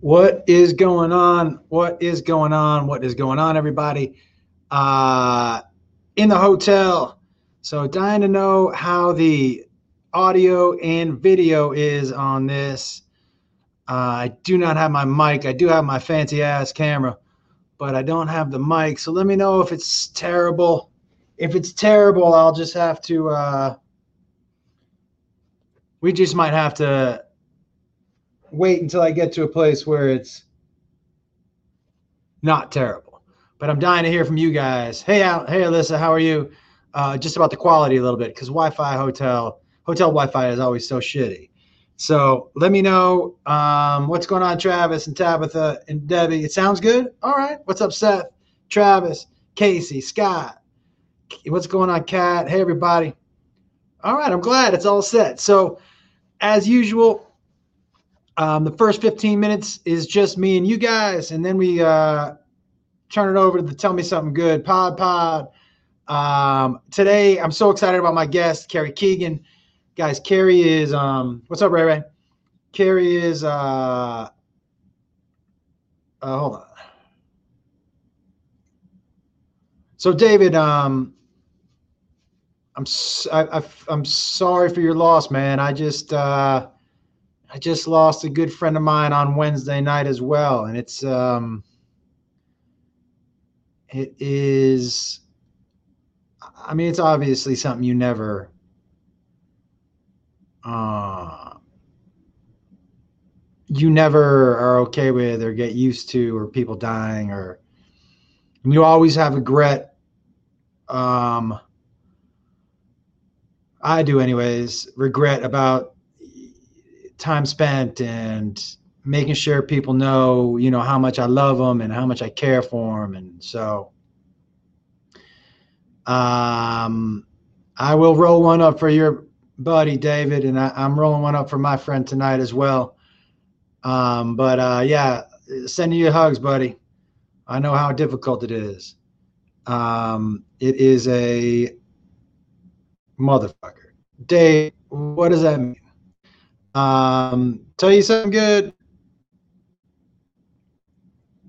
What is going on? What is going on? What is going on, everybody? Uh, in the hotel. So, dying to know how the audio and video is on this. Uh, I do not have my mic. I do have my fancy ass camera, but I don't have the mic. So, let me know if it's terrible. If it's terrible, I'll just have to. Uh, we just might have to wait until I get to a place where it's not terrible. But I'm dying to hear from you guys. Hey, Al, hey, Alyssa, how are you? Uh, just about the quality a little bit because Wi-Fi hotel hotel Wi-Fi is always so shitty. So let me know um, what's going on, Travis and Tabitha and Debbie. It sounds good. All right. What's up, Seth? Travis, Casey, Scott. What's going on, Kat? Hey, everybody. All right. I'm glad it's all set. So, as usual, um, the first 15 minutes is just me and you guys, and then we uh, turn it over to the Tell Me Something Good pod pod. Um, today, I'm so excited about my guest, Carrie Keegan. Guys, Carrie is, um, what's up, Ray Ray? Carrie is, uh, uh, hold on. So, David, um, I'm I, I, I'm sorry for your loss, man. I just uh, I just lost a good friend of mine on Wednesday night as well, and it's um, it is. I mean, it's obviously something you never. Uh, you never are okay with or get used to, or people dying, or you always have regret. Um, I do, anyways, regret about time spent and making sure people know, you know, how much I love them and how much I care for them. And so, um, I will roll one up for your buddy David, and I, am rolling one up for my friend tonight as well. Um, but uh, yeah, sending you hugs, buddy. I know how difficult it is. Um, it is a motherfucker. Dave, what does that mean? Um, tell you something good.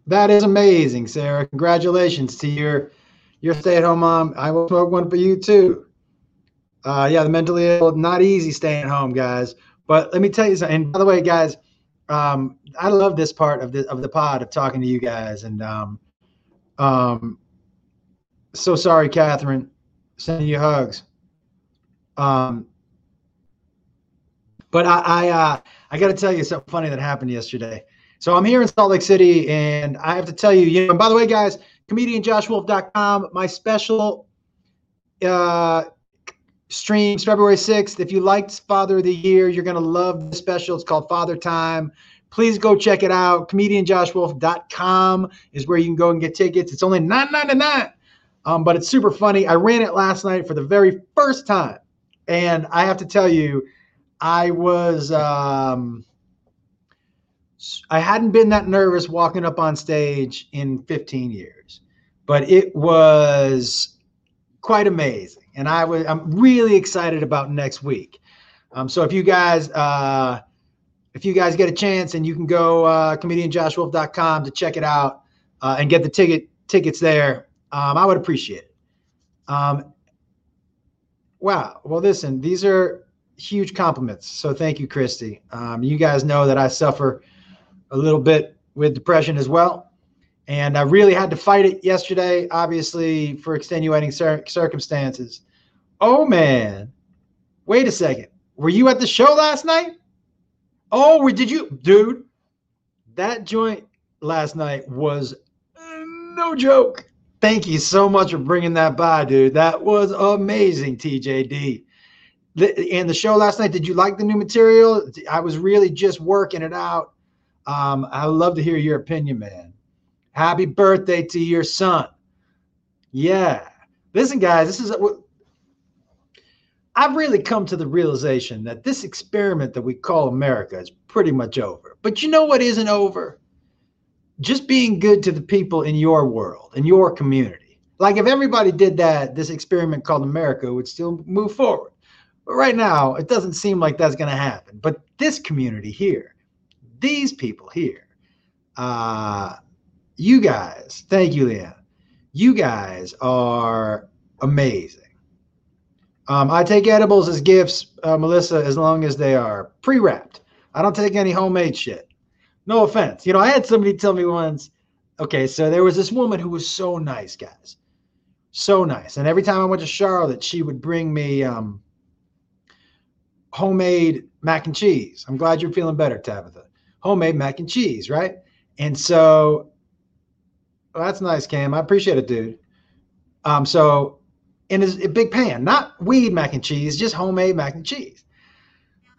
That is amazing, Sarah. Congratulations to your your stay-at-home mom. I will smoke one for you too. Uh, yeah, the mentally ill, not easy staying home, guys. But let me tell you something. And by the way, guys, um, I love this part of the of the pod of talking to you guys. And um, um, so sorry, Catherine. Sending you hugs. Um, but I I, uh, I got to tell you something funny that happened yesterday. So I'm here in Salt Lake City, and I have to tell you, you know, and by the way, guys, comedianjoshwolf.com, my special uh, streams February 6th. If you liked Father of the Year, you're going to love the special. It's called Father Time. Please go check it out. Comedianjoshwolf.com is where you can go and get tickets. It's only $9.99, um, but it's super funny. I ran it last night for the very first time. And I have to tell you, I was um, I hadn't been that nervous walking up on stage in 15 years, but it was quite amazing, and I was I'm really excited about next week. Um, so if you guys uh, if you guys get a chance and you can go uh, comedianjoshwolf.com to check it out uh, and get the ticket tickets there, um, I would appreciate it. Um, wow. Well, listen, these are huge compliments. So thank you, Christy. Um, you guys know that I suffer a little bit with depression as well. And I really had to fight it yesterday, obviously, for extenuating cir- circumstances. Oh, man. Wait a second. Were you at the show last night? Oh, did you? Dude, that joint last night was no joke. Thank you so much for bringing that by, dude. That was amazing, TJD and the show last night did you like the new material? I was really just working it out. Um, i love to hear your opinion man. Happy birthday to your son. Yeah. Listen guys this is i've really come to the realization that this experiment that we call america is pretty much over. But you know what isn't over? Just being good to the people in your world in your community. Like if everybody did that this experiment called america would still move forward but right now, it doesn't seem like that's going to happen. But this community here, these people here, Uh, you guys, thank you, Leanne. You guys are amazing. Um, I take edibles as gifts, uh, Melissa, as long as they are pre wrapped. I don't take any homemade shit. No offense. You know, I had somebody tell me once, okay, so there was this woman who was so nice, guys. So nice. And every time I went to Charlotte, she would bring me um, homemade mac and cheese. I'm glad you're feeling better, Tabitha. Homemade mac and cheese, right? And so well, that's nice, Cam. I appreciate it, dude. Um, so in a, big pan, not weed mac and cheese, just homemade mac and cheese.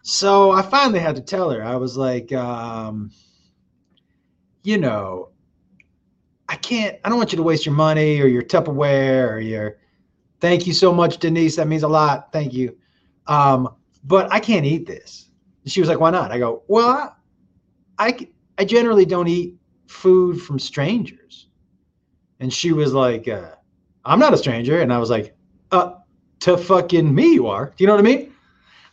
So I finally had to tell her. I was like, um, you know, I can't. I don't want you to waste your money or your Tupperware or your. Thank you so much, Denise. That means a lot. Thank you. Um, but I can't eat this. She was like, why not? I go, well, I, I, I generally don't eat food from strangers. And she was like, uh, I'm not a stranger. And I was like, uh, to fucking me, you are. Do you know what I mean?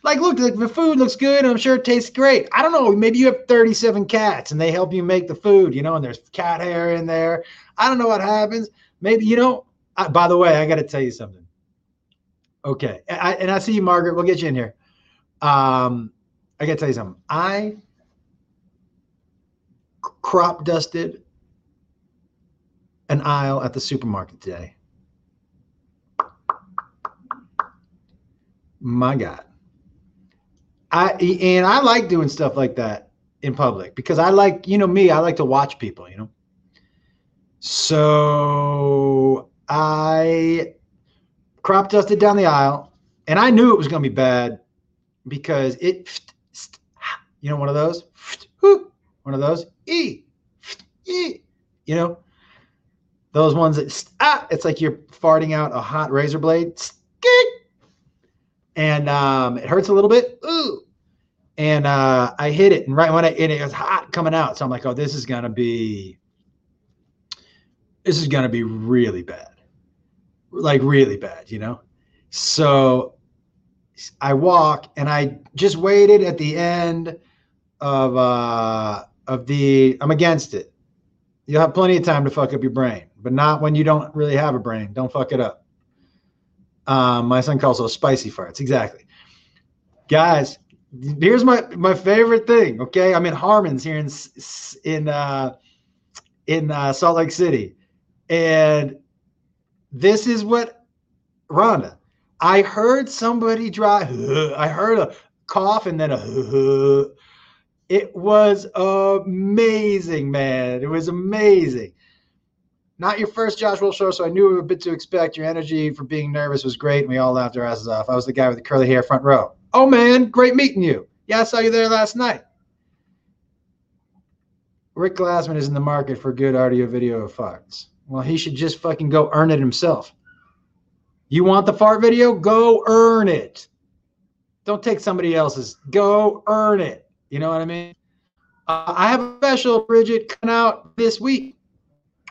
Like, look, the, the food looks good. I'm sure it tastes great. I don't know. Maybe you have 37 cats and they help you make the food, you know, and there's cat hair in there. I don't know what happens. Maybe, you know, I, by the way, I got to tell you something. Okay. I, and I see you, Margaret. We'll get you in here. Um, I got to tell you something. I crop dusted an aisle at the supermarket today. My God. I and I like doing stuff like that in public because I like, you know, me, I like to watch people, you know. So I crop dusted down the aisle and I knew it was to be bad because it, you know, one of those, one of those, e, e, you know, those ones that ah, it's like you're farting out a hot razor blade, and um, it hurts a little bit. Ooh, and uh, I hit it, and right when I and it was hot coming out, so I'm like, oh, this is gonna be, this is gonna be really bad, like really bad, you know. So I walk, and I just waited at the end of uh of the. I'm against it. You'll have plenty of time to fuck up your brain but not when you don't really have a brain. Don't fuck it up. Um, my son calls those spicy farts. Exactly. Guys, here's my my favorite thing. Okay, I'm in Harmon's here in in uh, in uh, Salt Lake City, and this is what Rhonda. I heard somebody drive. I heard a cough and then a. It was amazing, man. It was amazing. Not your first Josh Wolf show, so I knew a bit to expect. Your energy for being nervous was great, and we all laughed our asses off. I was the guy with the curly hair front row. Oh man, great meeting you. Yeah, I saw you there last night. Rick Glassman is in the market for good audio video of farts. Well, he should just fucking go earn it himself. You want the fart video? Go earn it. Don't take somebody else's. Go earn it. You know what I mean? Uh, I have a special, Bridget, coming out this week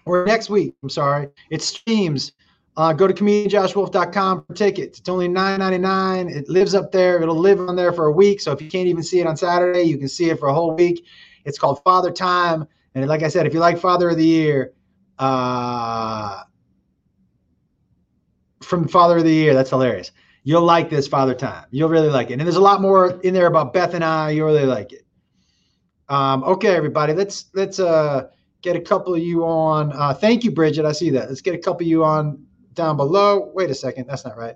or next week. I'm sorry. It streams. Uh, go to comedianjoshwolf.com for tickets. It's only $9.99. It lives up there. It'll live on there for a week. So if you can't even see it on Saturday, you can see it for a whole week. It's called Father Time. And like I said, if you like Father of the Year, uh, from Father of the Year, that's hilarious. You'll like this Father Time. You'll really like it. And there's a lot more in there about Beth and I. You'll really like it. Um, okay, everybody, let's let's uh get a couple of you on. Uh, thank you, Bridget. I see that. Let's get a couple of you on down below. Wait a second. That's not right.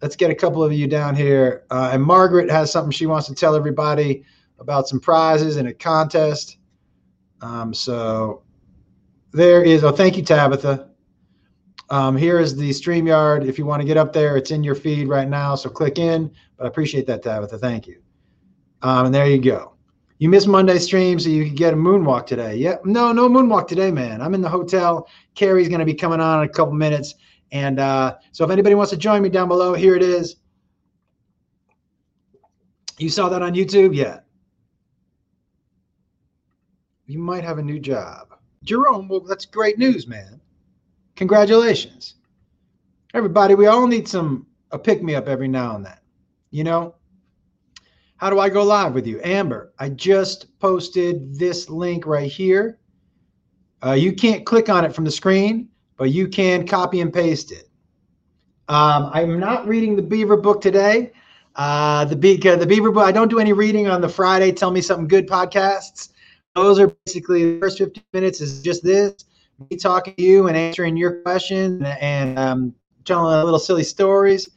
Let's get a couple of you down here. Uh, and Margaret has something she wants to tell everybody about some prizes in a contest. Um, so there is. Oh, thank you, Tabitha. Um, here is the StreamYard. If you want to get up there, it's in your feed right now. So click in. But I appreciate that, Tabitha. Thank you. Um, and there you go. You missed Monday stream, so you could get a moonwalk today. Yep. No, no moonwalk today, man. I'm in the hotel. Carrie's going to be coming on in a couple minutes. And uh, so if anybody wants to join me down below, here it is. You saw that on YouTube? Yeah. You might have a new job. Jerome, well, that's great news, man. Congratulations. Everybody, we all need some a pick me up every now and then. You know, how do I go live with you? Amber, I just posted this link right here. Uh, you can't click on it from the screen, but you can copy and paste it. Um, I'm not reading the Beaver book today. Uh, the Be- uh, the Beaver book. I don't do any reading on the Friday. Tell me something good podcasts. Those are basically the first 15 minutes is just this me talking to you and answering your questions and, um, telling little silly stories.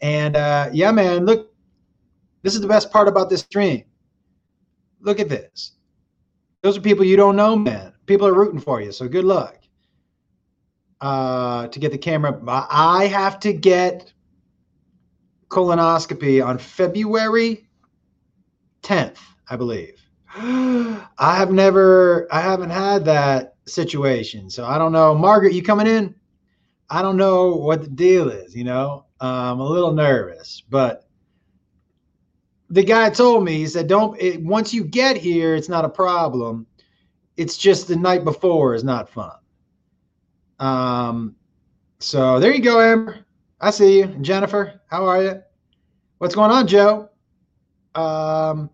And uh, yeah, man, look, this is the best part about this stream. Look at this. Those are people you don't know, man. People are rooting for you. So good luck. Uh, to get the camera, I have to get colonoscopy on February 10th, I believe. I have never, I haven't had that situation. So I don't know. Margaret, you coming in? I don't know what the deal is, you know? I'm a little nervous, but the guy told me, he said, don't, it, once you get here, it's not a problem. It's just the night before is not fun. Um, so there you go, Amber. I see you. Jennifer, how are you? What's going on, Joe? Um,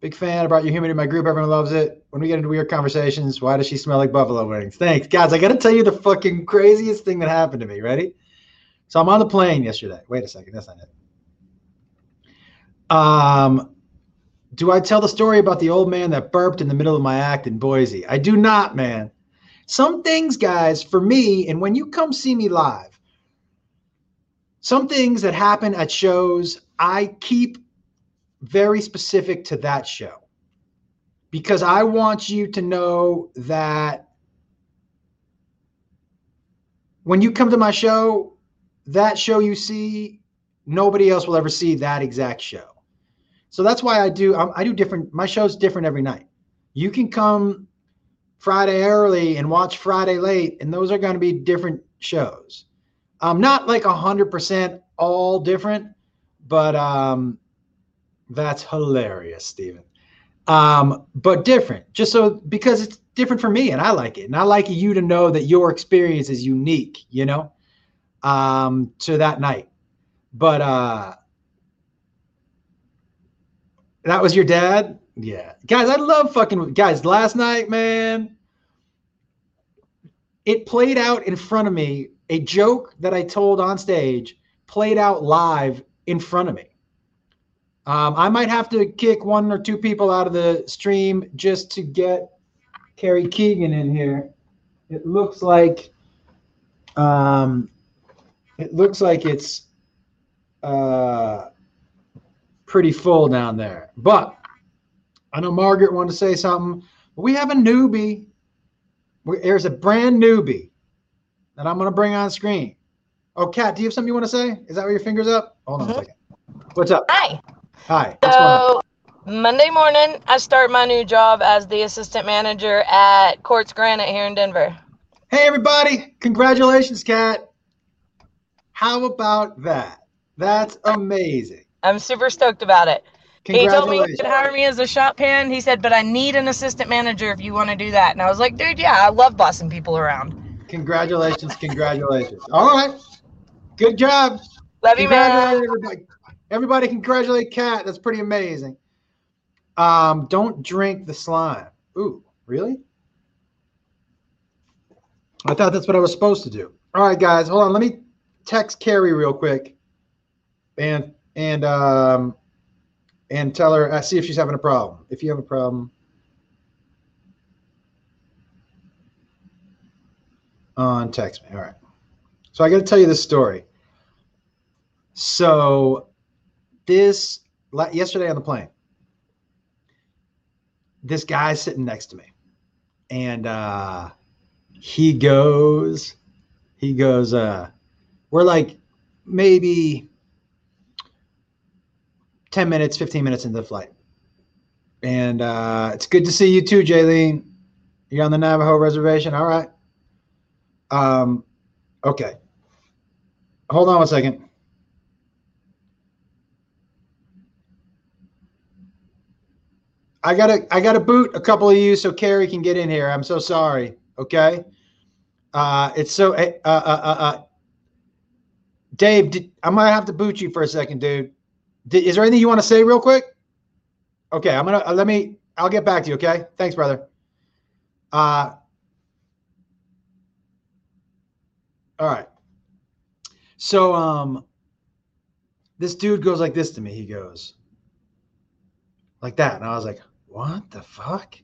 big fan. I brought your humidity in my group. Everyone loves it. When we get into weird conversations, why does she smell like buffalo wings? Thanks, guys. I got to tell you the fucking craziest thing that happened to me. Ready? So I'm on the plane yesterday. Wait a second. That's not it. Um, do I tell the story about the old man that burped in the middle of my act in Boise? I do not, man. Some things, guys, for me, and when you come see me live, some things that happen at shows, I keep very specific to that show because I want you to know that when you come to my show, that show you see, nobody else will ever see that exact show. So that's why I do I do different. My show's different every night. You can come Friday early and watch Friday late, and those are going to be different shows. Um, not like a hundred percent all different, but um, that's hilarious, Stephen. Um, but different, just so because it's different for me and I like it. And I like you to know that your experience is unique, you know, um, to that night. But uh that was your dad? Yeah. Guys, I love fucking guys. Last night, man, it played out in front of me. A joke that I told on stage played out live in front of me. Um, I might have to kick one or two people out of the stream just to get Carrie Keegan in here. It looks like um, it looks like it's uh, pretty full down there. But I know Margaret wanted to say something. We have a newbie. There's a brand newbie that I'm going to bring on screen. Oh, Kat, do you have something you want to say? Is that where your finger's up? Hold on mm-hmm. a second. What's up? Hi. Hi. So Monday morning, I start my new job as the assistant manager at Quartz Granite here in Denver. Hey, everybody. Congratulations, Kat. How about that? That's amazing. I'm super stoked about it. He told me he could hire me as a shop hand. He said, but I need an assistant manager if you want to do that. And I was like, dude, yeah, I love bossing people around. Congratulations. Congratulations. All right. Good job. Love you, man. Everybody. Everybody congratulate Kat. That's pretty amazing. Um, don't drink the slime. Ooh, really? I thought that's what I was supposed to do. All right, guys, hold on. Let me text Carrie real quick, and and um, and tell her. Uh, see if she's having a problem. If you have a problem, on text me. All right. So I got to tell you this story. So this yesterday on the plane this guy sitting next to me. And uh he goes he goes uh we're like maybe 10 minutes 15 minutes into the flight. And uh it's good to see you too jaylene. You're on the navajo reservation. All right. Um okay. Hold on one second I gotta I gotta boot a couple of you so Carrie can get in here. I'm so sorry. Okay. Uh, it's so uh, uh, uh, uh Dave, did, I might have to boot you for a second, dude. Did, is there anything you want to say real quick? Okay, I'm gonna uh, let me. I'll get back to you. Okay, thanks, brother. Uh, All right. So um this dude goes like this to me. He goes like that. And I was like, what the fuck?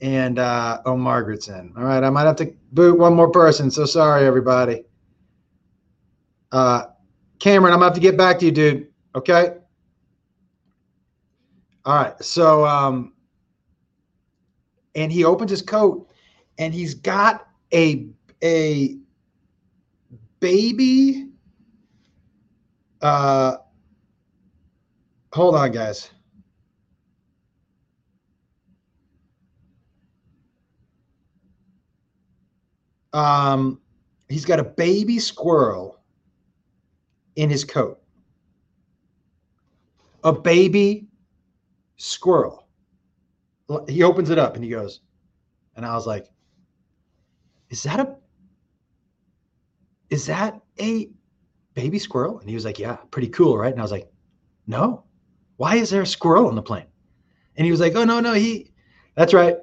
And uh oh Margaret's in. All right, I might have to boot one more person. So sorry, everybody. Uh Cameron, I'm gonna have to get back to you, dude. Okay. All right. So um and he opens his coat and he's got a a baby uh hold on guys um he's got a baby squirrel in his coat a baby squirrel he opens it up and he goes and i was like is that a is that a baby squirrel? And he was like, yeah, pretty cool, right? And I was like, no, why is there a squirrel on the plane? And he was like, oh, no, no, he, that's right.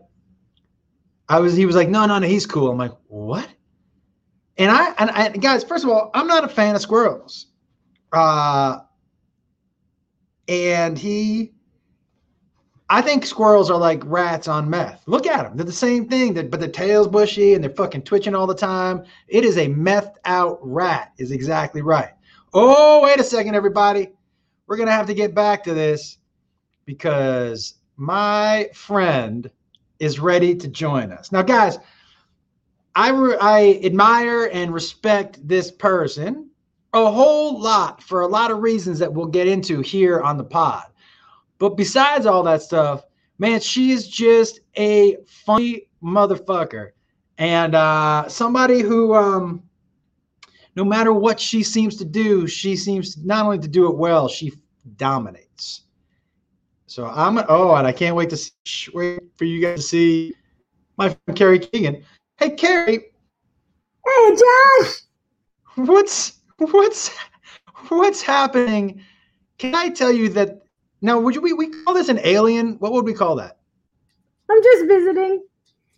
I was, he was like, no, no, no, he's cool. I'm like, what? And I, and I, guys, first of all, I'm not a fan of squirrels. Uh, and he, I think squirrels are like rats on meth. Look at them. They're the same thing, but the tail's bushy and they're fucking twitching all the time. It is a methed out rat, is exactly right. Oh, wait a second, everybody. We're going to have to get back to this because my friend is ready to join us. Now, guys, I, re- I admire and respect this person a whole lot for a lot of reasons that we'll get into here on the pod. But besides all that stuff, man, she is just a funny motherfucker. And uh, somebody who, um, no matter what she seems to do, she seems not only to do it well, she dominates. So I'm oh, and I can't wait to see, wait for you guys to see my friend Carrie Keegan. Hey, Carrie. Hey, Josh. What's what's what's happening? Can I tell you that now, would you, we, we call this an alien? What would we call that? I'm just visiting.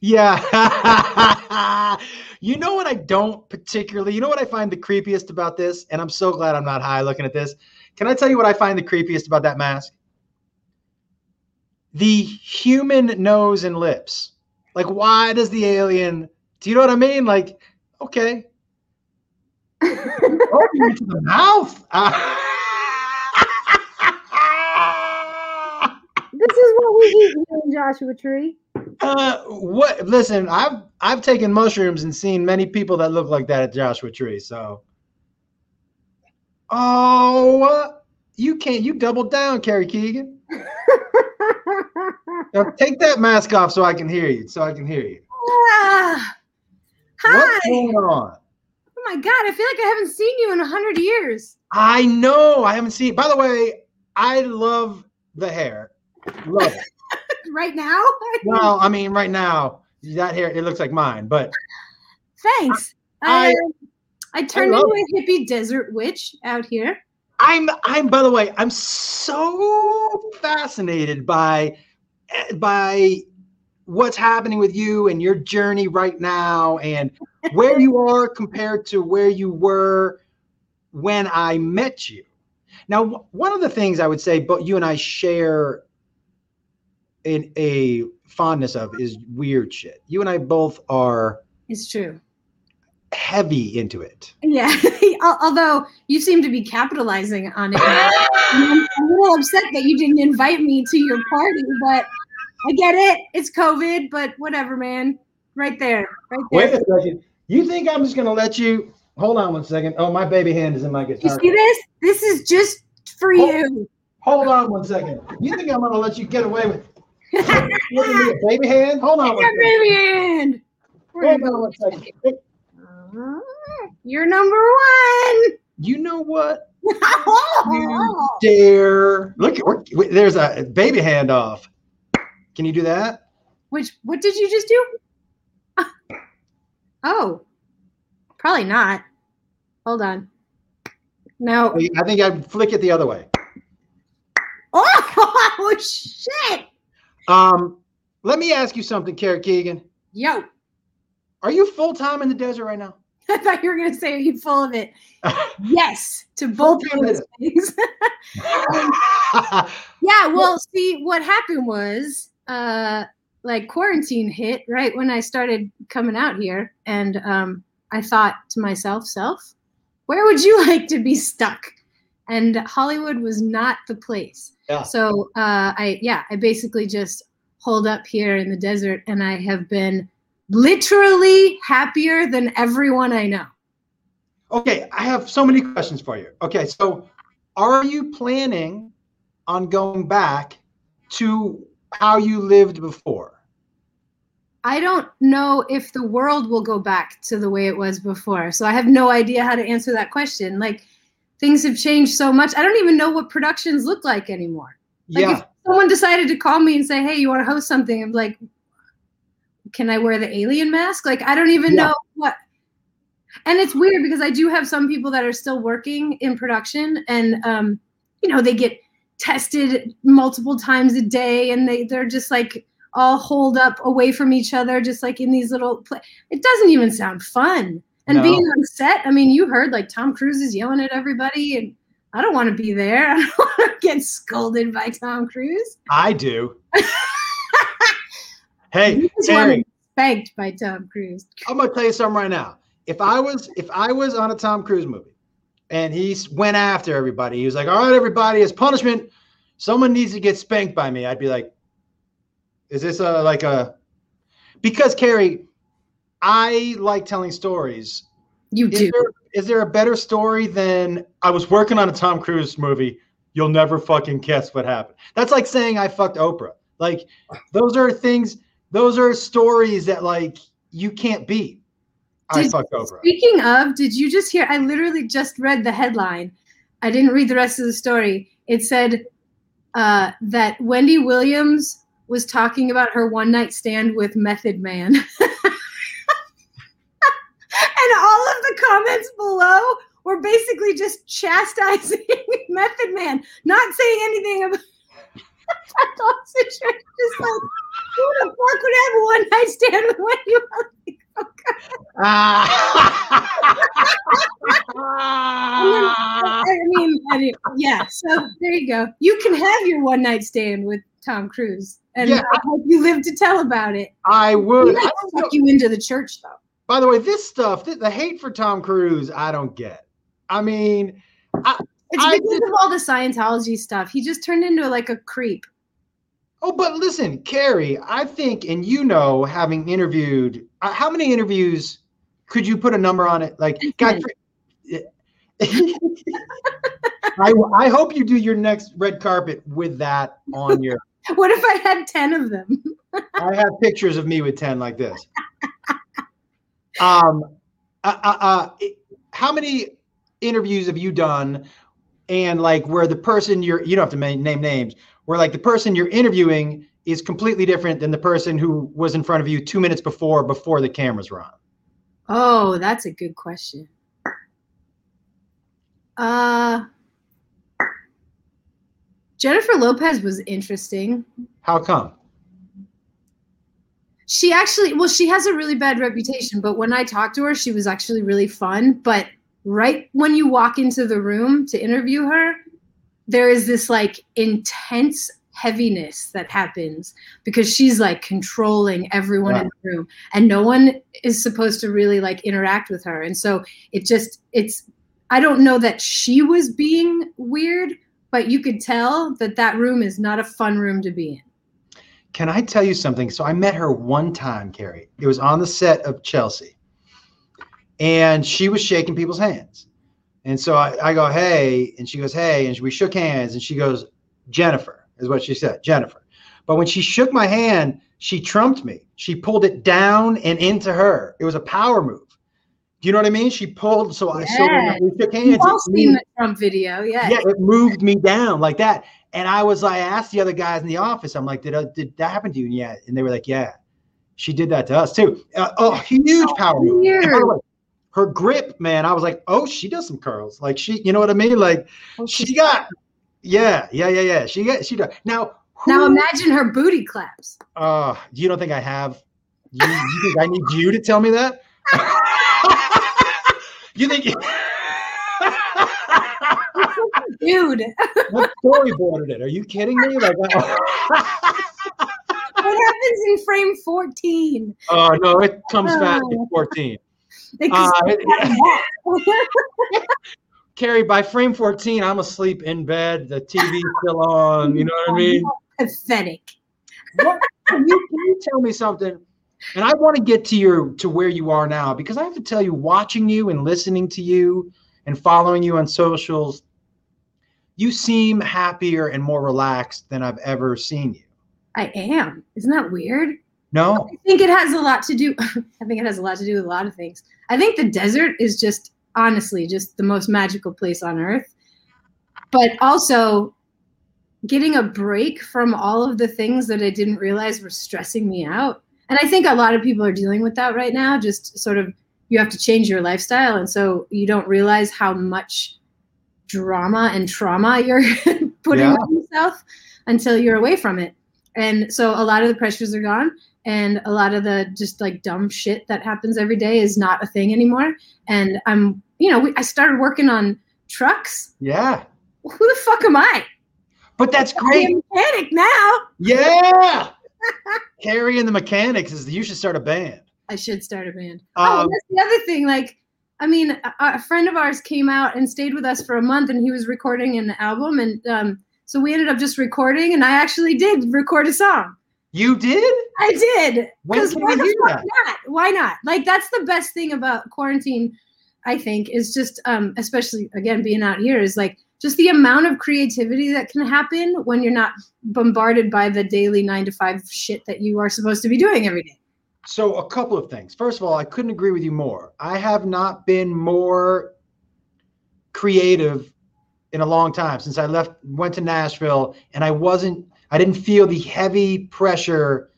Yeah. you know what I don't particularly, you know what I find the creepiest about this? And I'm so glad I'm not high looking at this. Can I tell you what I find the creepiest about that mask? The human nose and lips. Like, why does the alien, do you know what I mean? Like, okay. Open to the mouth. Uh, this is what we eat here in Joshua Tree. Uh, what? Listen, I've I've taken mushrooms and seen many people that look like that at Joshua Tree. So, oh, uh, you can't. You doubled down, Carrie Keegan. now take that mask off so I can hear you. So I can hear you. Ah, hi. What's going on? Oh my god! I feel like I haven't seen you in a hundred years. I know. I haven't seen. By the way, I love the hair. Love it. right now? well, I mean, right now, that hair, it looks like mine, but. Thanks. I, I, I turned I into a hippie desert witch out here. I'm, I'm, by the way, I'm so fascinated by, by what's happening with you and your journey right now and where you are compared to where you were when I met you. Now, one of the things I would say, but you and I share in a fondness of is weird shit. You and I both are. It's true. Heavy into it. Yeah. Although you seem to be capitalizing on it. I'm a little upset that you didn't invite me to your party, but I get it. It's COVID, but whatever, man. Right there. Right there. Wait a second. You think I'm just gonna let you hold on one second? Oh, my baby hand is in my guitar. You see this? This is just for hold, you. Hold on one second. You think I'm gonna let you get away with baby hand? Hold on. Your baby hand. Hold on one second. You're number one. You know what? you dare. Look, there's a baby hand off. Can you do that? Which, what did you just do? Oh, probably not. Hold on. No. I think I'd flick it the other way. Oh, shit. Um, let me ask you something, Carrie Keegan. Yo. Are you full time in the desert right now? I thought you were going to say, "Are you full of it?" yes, to both of those things. yeah. Well, see, what happened was, uh, like quarantine hit right when I started coming out here, and um, I thought to myself, "Self, where would you like to be stuck?" And Hollywood was not the place. Yeah. So uh, I, yeah, I basically just holed up here in the desert, and I have been literally happier than everyone I know. Okay, I have so many questions for you. Okay, so are you planning on going back to how you lived before? I don't know if the world will go back to the way it was before. So I have no idea how to answer that question. Like things have changed so much. I don't even know what productions look like anymore. Like yeah. if someone decided to call me and say, "Hey, you want to host something?" I'm like, "Can I wear the alien mask?" Like I don't even Yeah. know what. And it's weird because I do have some people that are still working in production, and um, you know they get tested multiple times a day, and they they're just like all holed up away from each other, just like in these little. Pla- it doesn't even sound fun. And No. being on set, I mean, you heard like Tom Cruise is yelling at everybody, and I don't want to be there. I don't want to get scolded by Tom Cruise. I do. hey, You just want Terry, spanked by Tom Cruise. I'm gonna tell you something right now. If I was if I was on a Tom Cruise movie and he went after everybody, he was like, "All right, everybody, as punishment, someone needs to get spanked by me." I'd be like, "Is this a like a?" Because Carrie, I like telling stories. You Is do. there, is there a better story than I was working on a Tom Cruise movie? You'll never fucking guess what happened. That's like saying I fucked Oprah. Like those are things. Those are stories that like you can't beat. I Did- fucked Oprah. Speaking of, did you just hear? I literally just read the headline. I didn't read the rest of the story. It said uh, that Wendy Williams was talking about her one night stand with Method Man. and all of the comments below were basically just chastising Method Man, not saying anything about situation. Just like, who the fuck would have a one night stand with Williams? Ah. I mean, I mean, yeah. So there you go. You can have your one night stand with Tom Cruise, and Yeah. I hope you live to tell about it. I would. I know. you into the church, though. By the way, this stuff, th- the hate for Tom Cruise, I don't get. I mean, It's I because of all the Scientology stuff. He just turned into like a creep. oh, but listen, Carrie, I think, and you know, having interviewed, uh, how many interviews could you put a number on it? Like, God, I, I hope you do your next red carpet with that on your. What if I had ten of them? I have pictures of me with 10 like this. Um, uh, uh, uh, how many interviews have you done? And like where the person you're, you don't have to name names, where like the person you're interviewing is completely different than the person who was in front of you two minutes before, before the cameras were on. Oh, that's a good question. Uh, Jennifer Lopez was interesting. How come? She actually, well, she has a really bad reputation, but when I talked to her, she was actually really fun. But right when you walk into the room to interview her, there is this like intense heaviness that happens because she's like controlling everyone in the room and no one is supposed to really like interact with her. And so it just, it's, I don't know that she was being weird, but you could tell that that room is not a fun room to be in. Can I tell you something? So I met her one time, Carrie. It was on the set of Chelsea. And she was shaking people's hands. And so I, I go, hey. And she goes, hey. And we shook hands. And she goes, Jennifer, is what she said, Jennifer. But when she shook my hand, she trumped me. She pulled it down and into her. It was a power move. Do you know what I mean? She pulled, so I so we shook hands. You've all seen moved- the Trump video, yeah. yeah, it moved me down like that. And I was like, I asked the other guys in the office, I'm like, did, uh, did that happen to you? Yeah. And they were like, yeah, she did that to us too. Uh, oh, huge power move. And by the way, her grip, man, I was like, oh, she does some curls. Like she, you know what I mean? Like she got, yeah, yeah, yeah, yeah. She got, she does. Now, who, Now imagine her booty claps. uh, you don't think I have, you, you think I need you to tell me that? You think? Dude, what storyboarded it? Are you kidding me? Like, what happens in frame 14? oh no, it comes back in 14. Uh, Carrie, by frame 14, I'm asleep in bed. The TV's still on. You know what I mean? Pathetic. What, can, you, can you tell me something? And I want to get to your to where you are now because I have to tell you, watching you and listening to you and following you on socials, you seem happier and more relaxed than I've ever seen you. I am. Isn't that weird? No, I think it has a lot to do. I think it has a lot to do with a lot of things. I think the desert is just honestly just the most magical place on earth. But also getting a break from all of the things that I didn't realize were stressing me out. And I think a lot of people are dealing with that right now. Just sort of you have to change your lifestyle. And so you don't realize how much drama and trauma you're putting Yeah. on yourself until you're away from it. And so a lot of the pressures are gone and a lot of the just like dumb shit that happens every day is not a thing anymore. And I'm, you know, we, I started working on trucks. yeah, Who the fuck am I? but that's I'm great. a mechanic now. Yeah, Carrie and the Mechanics is you should start a band. I should start a band. oh, Um, that's the other thing. Like, I mean, a, a friend of ours came out and stayed with us for a month, and he was recording an album, and um, so we ended up just recording, and I actually did record a song. You did? I did. When 'Cause can why the fuck not? Why not? Like that's the best thing about quarantine, I think, is just um, especially again being out here is like just the amount of creativity that can happen when you're not bombarded by the daily nine to five shit that you are supposed to be doing every day. So a couple of things. First of all, I couldn't agree with you more. I have not been more creative in a long time since I left went to Nashville and I wasn't I didn't feel the heavy pressure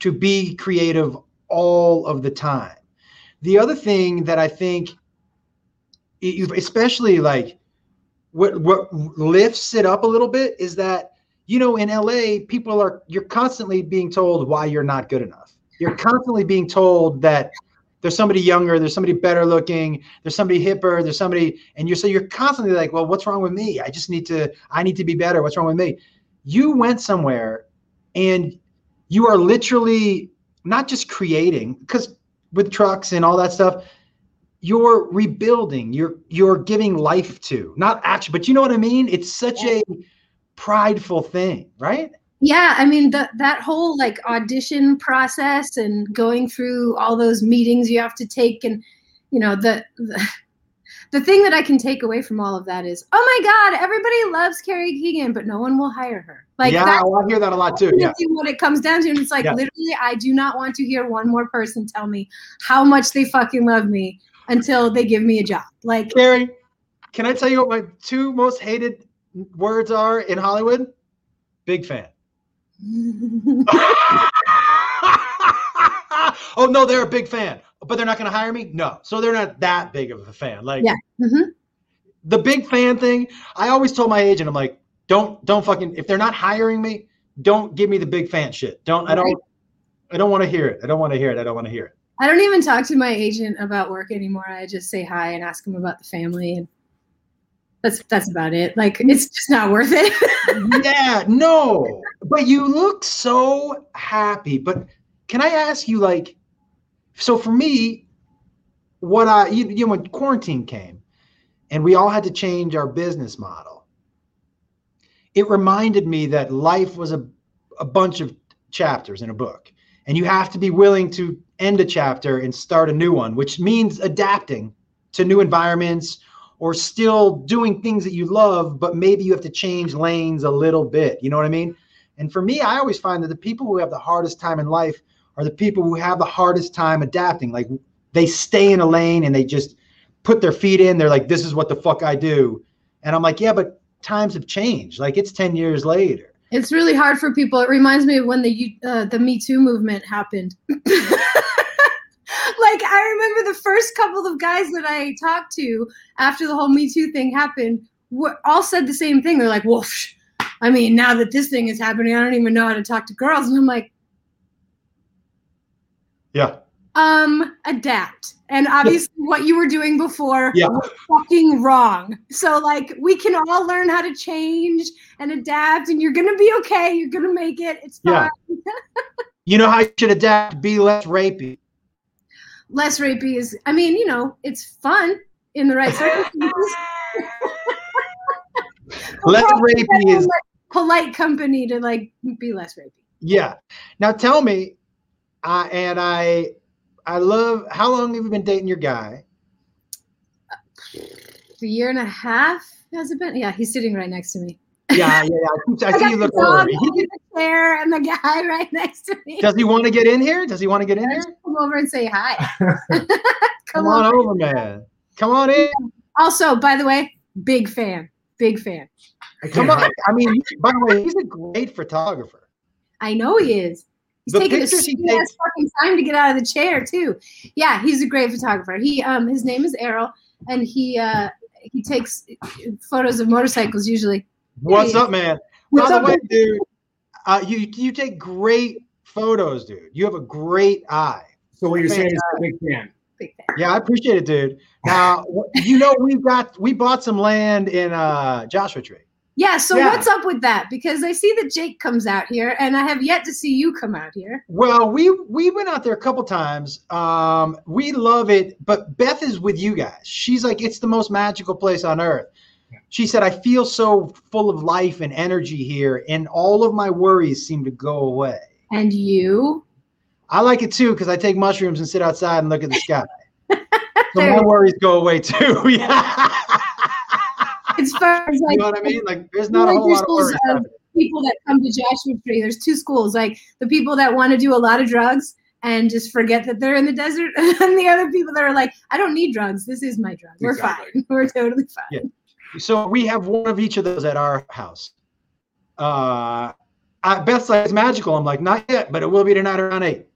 to be creative all of the time. The other thing that I think especially like what what lifts it up a little bit is that you know in LA people are you're constantly being told why you're not good enough. You're constantly being told that there's somebody younger, there's somebody better looking, there's somebody hipper, there's somebody, and you're so you're constantly like, well, what's wrong with me? I just need to, I need to be better. What's wrong with me? You went somewhere and you are literally not just creating, because with trucks and all that stuff, you're rebuilding, you're you're giving life to, not action, but you know what I mean? It's such a prideful thing, right? Yeah, I mean that that whole like audition process and going through all those meetings you have to take and you know the, the the thing that I can take away from all of that is, oh my God, everybody loves Carrie Keegan, but no one will hire her. Like yeah, that's well, I hear that a lot too. Yeah. what it comes down to. And it's like Yeah. literally, I do not want to hear one more person tell me how much they fucking love me until they give me a job. Like Carrie, can I tell you what my two most hated words are in Hollywood? Big fan. oh no, they're a big fan, but they're not going to hire me. No, so they're not that big of a fan. Like Yeah. Mhm. the big fan thing. I always told my agent, I'm like, don't don't fucking if they're not hiring me, don't give me the big fan shit. Don't I don't I don't want to hear it. I don't want to hear it. I don't want to hear it. I don't even talk to my agent about work anymore. I just say hi and ask him about the family and that's that's about it. Like it's just not worth it. yeah, no. But you look so happy. But can I ask you, like, so for me, what I, you, you know, when quarantine came and we all had to change our business model, it reminded me that life was a, a bunch of chapters in a book. And you have to be willing to end a chapter and start a new one, which means adapting to new environments or still doing things that you love, but maybe you have to change lanes a little bit. You know what I mean? And for me, I always find that the people who have the hardest time in life are the people who have the hardest time adapting. Like they stay in a lane and they just put their feet in. They're like, this is what the fuck I do. And I'm like, yeah, but times have changed. Like it's 10 years later. it's really hard for people. It reminds me of when the uh, the Me Too movement happened. like I remember the first couple of guys that I talked to after the whole Me Too thing happened were all said the same thing. They're like, "Well, I mean, now that this thing is happening, I don't even know how to talk to girls." And I'm like, Yeah. um adapt and obviously what you were doing before Yeah. was fucking wrong so like we can all learn how to change and adapt and you're gonna be okay you're gonna make it it's fine Yeah. You know how you should adapt, be less rapey. less rapey is i mean you know it's fun in the right circumstances Less rapey is polite company to like be less rapey yeah. Now tell me, uh, and I, I love. How long have you been dating your guy? a year and a half has it been yeah he's sitting right next to me Yeah, yeah. yeah. I, I see you look dog over. in the chair and the guy right next to me Does he want to get in here? Does he want to get in here? Come over and say hi Come come on on over, man. Come on in. Also, by the way, big fan. Big fan. Come on. I mean, by the way, he's a great photographer. I know he is. He's The taking a pictures he sweet ass fucking time to get out of the chair too. Yeah, he's a great photographer. He um his name is Errol and he uh he takes photos of motorcycles usually. What's Hey. up, man? What's by up, the way, dude, uh, you you take great photos, dude. You have a great eye. So what you're saying is a big fan. Big fan. Yeah, I appreciate it, dude. Now, you know we've got we bought some land in uh Joshua Tree. Yeah, so Yeah. what's up with that? Because I see that Jake comes out here and I have yet to see you come out here. Well, we we went out there a couple times. Um, we love it, but Beth is with you guys. She's like, it's the most magical place on earth. She said, I feel so full of life and energy here, and all of my worries seem to go away. And you? I like it too because I take mushrooms and sit outside and look at the sky. so There my worries go away too. yeah. It's far as you like know what I mean? Like, there's not a Like whole there's lot of schools worries. of happening. people that come to Joshua Tree. There's two schools, like the people that want to do a lot of drugs and just forget that they're in the desert, and the other people that are like, I don't need drugs. This is my drug. We're Exactly. fine. We're totally fine. Yeah. So we have one of each of those at our house. Uh, I, Beth's like, it's magical. I'm like, not yet, but it will be tonight around eight.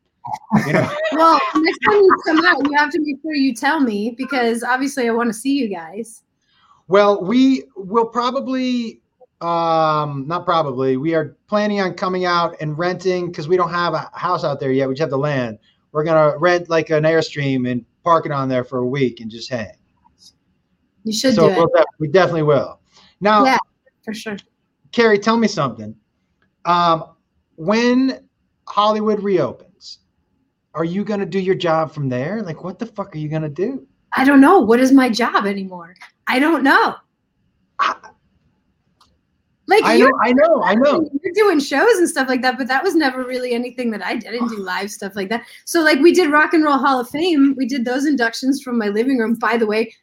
You know? Well, next time you come out, you have to make sure you tell me because obviously I want to see you guys. Well, we will probably, um, not probably, we are planning on coming out and renting because we don't have a house out there yet. We just have the land. We're gonna rent like an airstream and park it on there for a week and just hang. You should so do we'll def- we definitely will. Now, Yeah. for sure. Carrie, tell me something. Um, when Hollywood reopens, are you going to do your job from there? Like, what the fuck are you going to do? I don't know. What is my job anymore? I don't know. Like I know, I know, I know. You're doing shows and stuff like that, but that was never really anything that I did. I didn't do live stuff like that. So, like, we did Rock and Roll Hall of Fame. We did those inductions from my living room. By the way,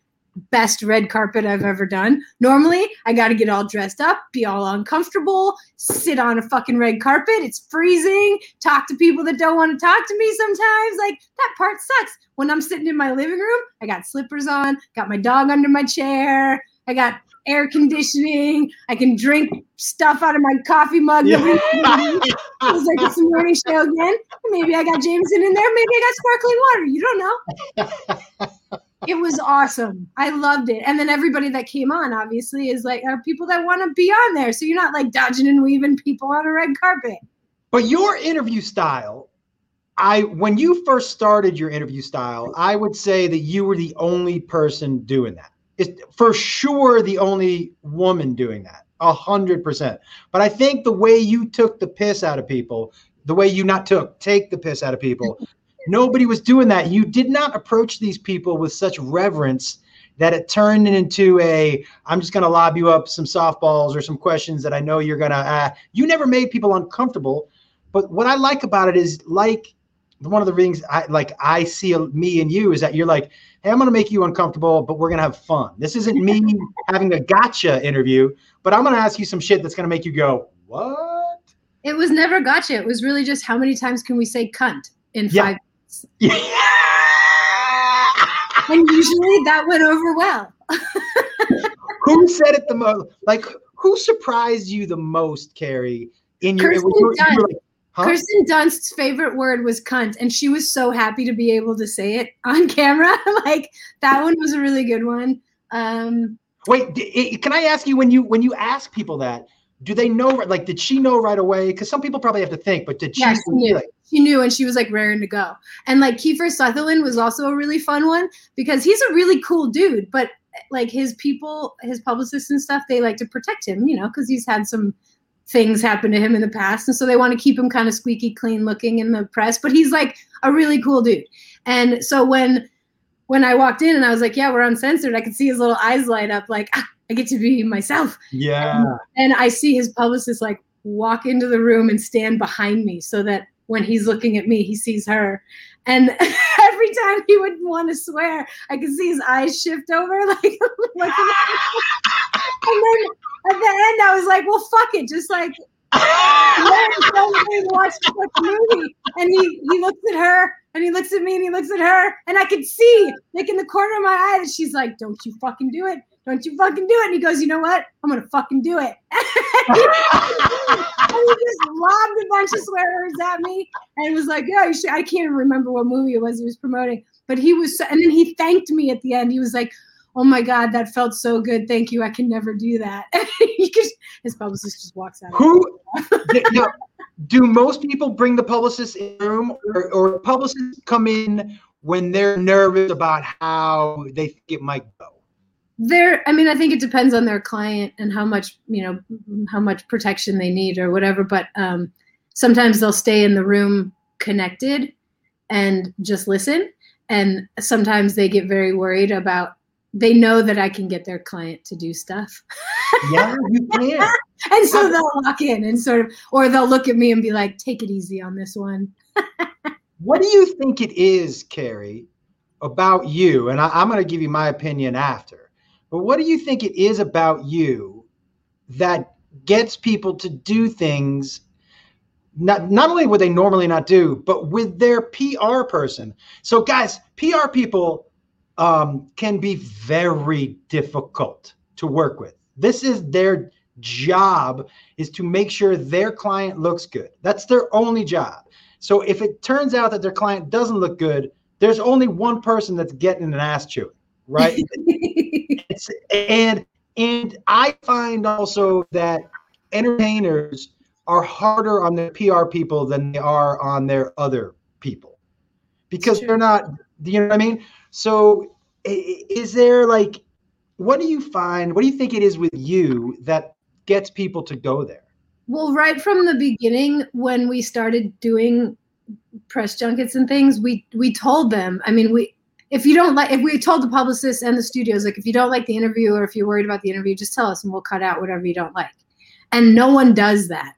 best red carpet I've ever done. Normally, I got to get all dressed up, be all uncomfortable, sit on a fucking red carpet. It's freezing. Talk to people that don't want to talk to me sometimes. Like, that part sucks. When I'm sitting in my living room, I got slippers on, got my dog under my chair, I got air conditioning. I can drink stuff out of my coffee mug. Yeah. It was like it's a morning show again. Maybe I got Jameson in there. Maybe I got sparkling water. You don't know. it was awesome. I loved it. And then everybody that came on, obviously, is like are people that want to be on there. So you're not like dodging and weaving people on a red carpet. But your interview style, I when you first started your interview style, I would say that you were the only person doing that. It's for sure the only woman doing that. A hundred percent. But I think the way you took the piss out of people, the way you not took, take the piss out of people, nobody was doing that. You did not approach these people with such reverence that it turned into a I'm just going to lob you up some softballs or some questions that I know you're going to uh, you never made people uncomfortable but what I like about it is like one of the things I like I see me and you is that you're like hey I'm going to make you uncomfortable but we're going to have fun this isn't me having a gotcha interview but I'm going to ask you some shit that's going to make you go what It was never gotcha. It was really just how many times can we say cunt in Yeah. five yeah. and usually that went over well. who said it the most like who surprised you the most Carrie in your Kirsten you were- you Dunst. like, huh? Kirsten Dunst's favorite word was cunt, and she was so happy to be able to say it on camera. like that one was a really good one. Um, Wait, can I ask you when you when you ask people that, do they know like did she know right away because some people probably have to think but did she, Yeah, she knew. like, she knew and she was like raring to go. And like Kiefer Sutherland was also a really fun one because he's a really cool dude, but like his people, his publicists and stuff, they like to protect him, you know, because he's had some things happen to him in the past. And so they want to keep him kind of squeaky clean looking in the press. But he's like a really cool dude. And so when when I walked in and I was like, Yeah, we're uncensored, I could see his little eyes light up, like, ah, I get to be myself. yeah And I see his publicist like walk into the room and stand behind me so that when he's looking at me, he sees her. And every time he would want to swear, I could see his eyes shift over. Like, and then at the end, I was like, well, fuck it. Just like, let him tell me to watch the movie. And he, he looks at her and he looks at me and he looks at her. And I could see, like, in the corner of my eye, that she's like, don't you fucking do it. Don't you fucking do it. And he goes, you know what? I'm going to fucking do it. and he just lobbed a bunch of swear words at me and was like, yeah, you should. I can't even remember what movie it was he was promoting. But he was, so, and then he thanked me at the end. He was like, oh my God, that felt so good. Thank you. I can never do that. he just, his publicist just walks out. who now, do most people bring the publicist in the room or, or publicists come in when they're nervous about how they think it might go there i mean i think it depends on their client and how much you know how much protection they need or whatever but um, sometimes they'll stay in the room connected and just listen. And sometimes they get very worried about they know that i can get their client to do stuff. Yeah you can. And so they'll walk in and sort of or they'll look at me and be like take it easy on this one. What do you think it is carrie about you? And I, i'm going to give you my opinion after but what do you think it is about you that gets people to do things not not only would they normally not do, but with their PR person? So, guys, PR people um, can be very difficult to work with. This is their job is to make sure their client looks good. That's their only job. So if it turns out that their client doesn't look good, there's only one person that's getting an ass chewing, right? it's, and and I find also that entertainers are harder on their PR people than they are on their other people because they're not. You know what I mean? So is there like, what do you find? What do you think it is with you that gets people to go there? Well, right from the beginning, when we started doing press junkets and things, we we told them. I mean, we if you don't like, if we told the publicists and the studios, like if you don't like the interview or if you're worried about the interview, just tell us and we'll cut out whatever you don't like. And no one does that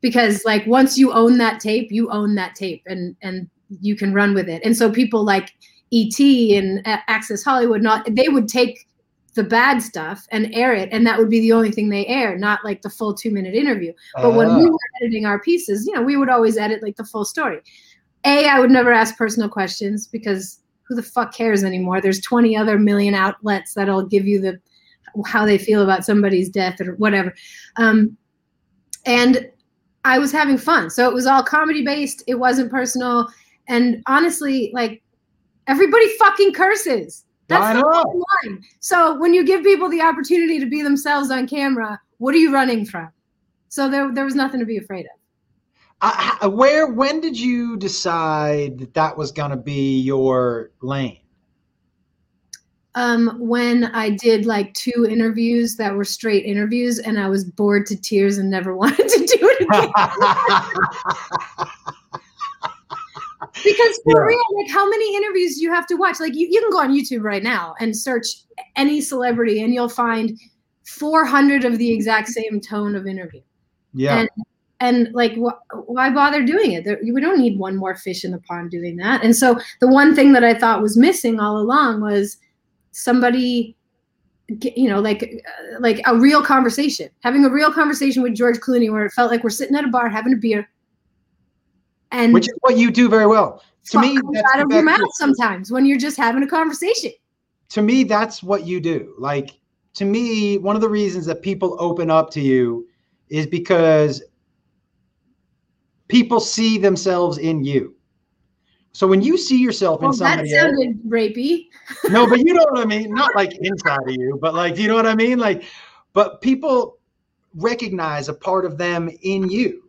because like once you own that tape, you own that tape and and you can run with it. And so people like ET and Access Hollywood, not they would take the bad stuff and air it, and that would be the only thing they air, not like the full two minute interview. But when we Ah. were editing our pieces, you know, we would always edit like the full story. A, I would never ask personal questions because who the fuck cares anymore? There's 20 other million outlets that'll give you the how they feel about somebody's death or whatever. Um, and I was having fun. So it was all comedy based. It wasn't personal. And honestly, like everybody fucking curses. That's the bottom line. So when you give people the opportunity to be themselves on camera, what are you running from? So there, there was nothing to be afraid of. I, where when did you decide that that was going to be your lane? Um, when I did like two interviews that were straight interviews, and I was bored to tears and never wanted to do it again. because for Yeah. real, like how many interviews do you have to watch? Like you, you can go on YouTube right now and search any celebrity, and you'll find 400 of the exact same tone of interview. yeah. And and like wh- why bother doing it? There, we don't need one more fish in the pond doing that. And so the one thing that i thought was missing all along was somebody you know like uh, like a real conversation. Having a real conversation with george clooney where it felt like we're sitting at a bar having a beer. And Which is what you do very well. To me, that's out of your mouth sometimes when you're just having a conversation. To me that's what you do. Like to me one of the reasons that people open up to you is because people see themselves in you so when you see yourself in well that somebody else, sounded rapey no but you know what i mean not like inside of you but like you know what i mean like but people recognize a part of them in you.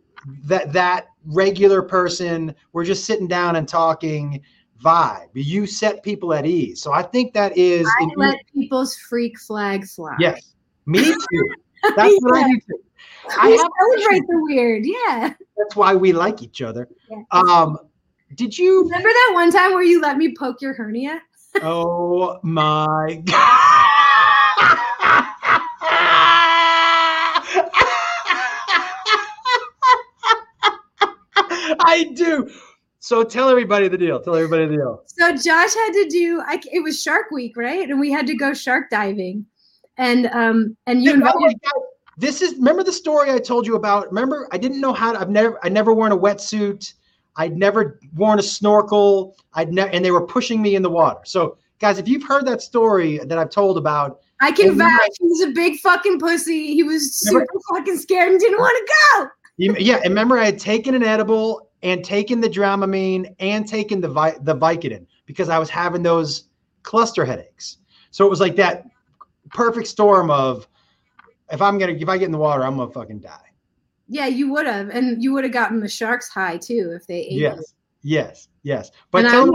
That that regular person, we're just sitting down and talking vibe. You set people at ease. So I think that is. I let people's freak flag fly. Yes, me too. That's what I do too. I celebrate the weird. Yeah. That's why we like each other. Yeah. Um, did you remember that one time where you let me poke your hernia? oh my god. I do. So tell everybody the deal. Tell everybody the deal. So Josh had to do. I, it was Shark Week, right? And we had to go shark diving, and um and you invited. This is remember the story I told you about. Remember, I didn't know how. To, I've never. I never worn a wetsuit. I'd never worn a snorkel. I'd never, and they were pushing me in the water. So, guys, if you've heard that story that I've told about, I can vouch. He was a big fucking pussy. He was super remember, fucking scared and didn't want to go. yeah, and remember I had taken an edible and taken the Dramamine and taken the Vi- the Vicodin because I was having those cluster headaches. So it was like that perfect storm of if I'm gonna if I get in the water, I'm gonna fucking die. Yeah, you would have, and you would have gotten the sharks high too if they ate. Yes, you. yes, yes. But and tell them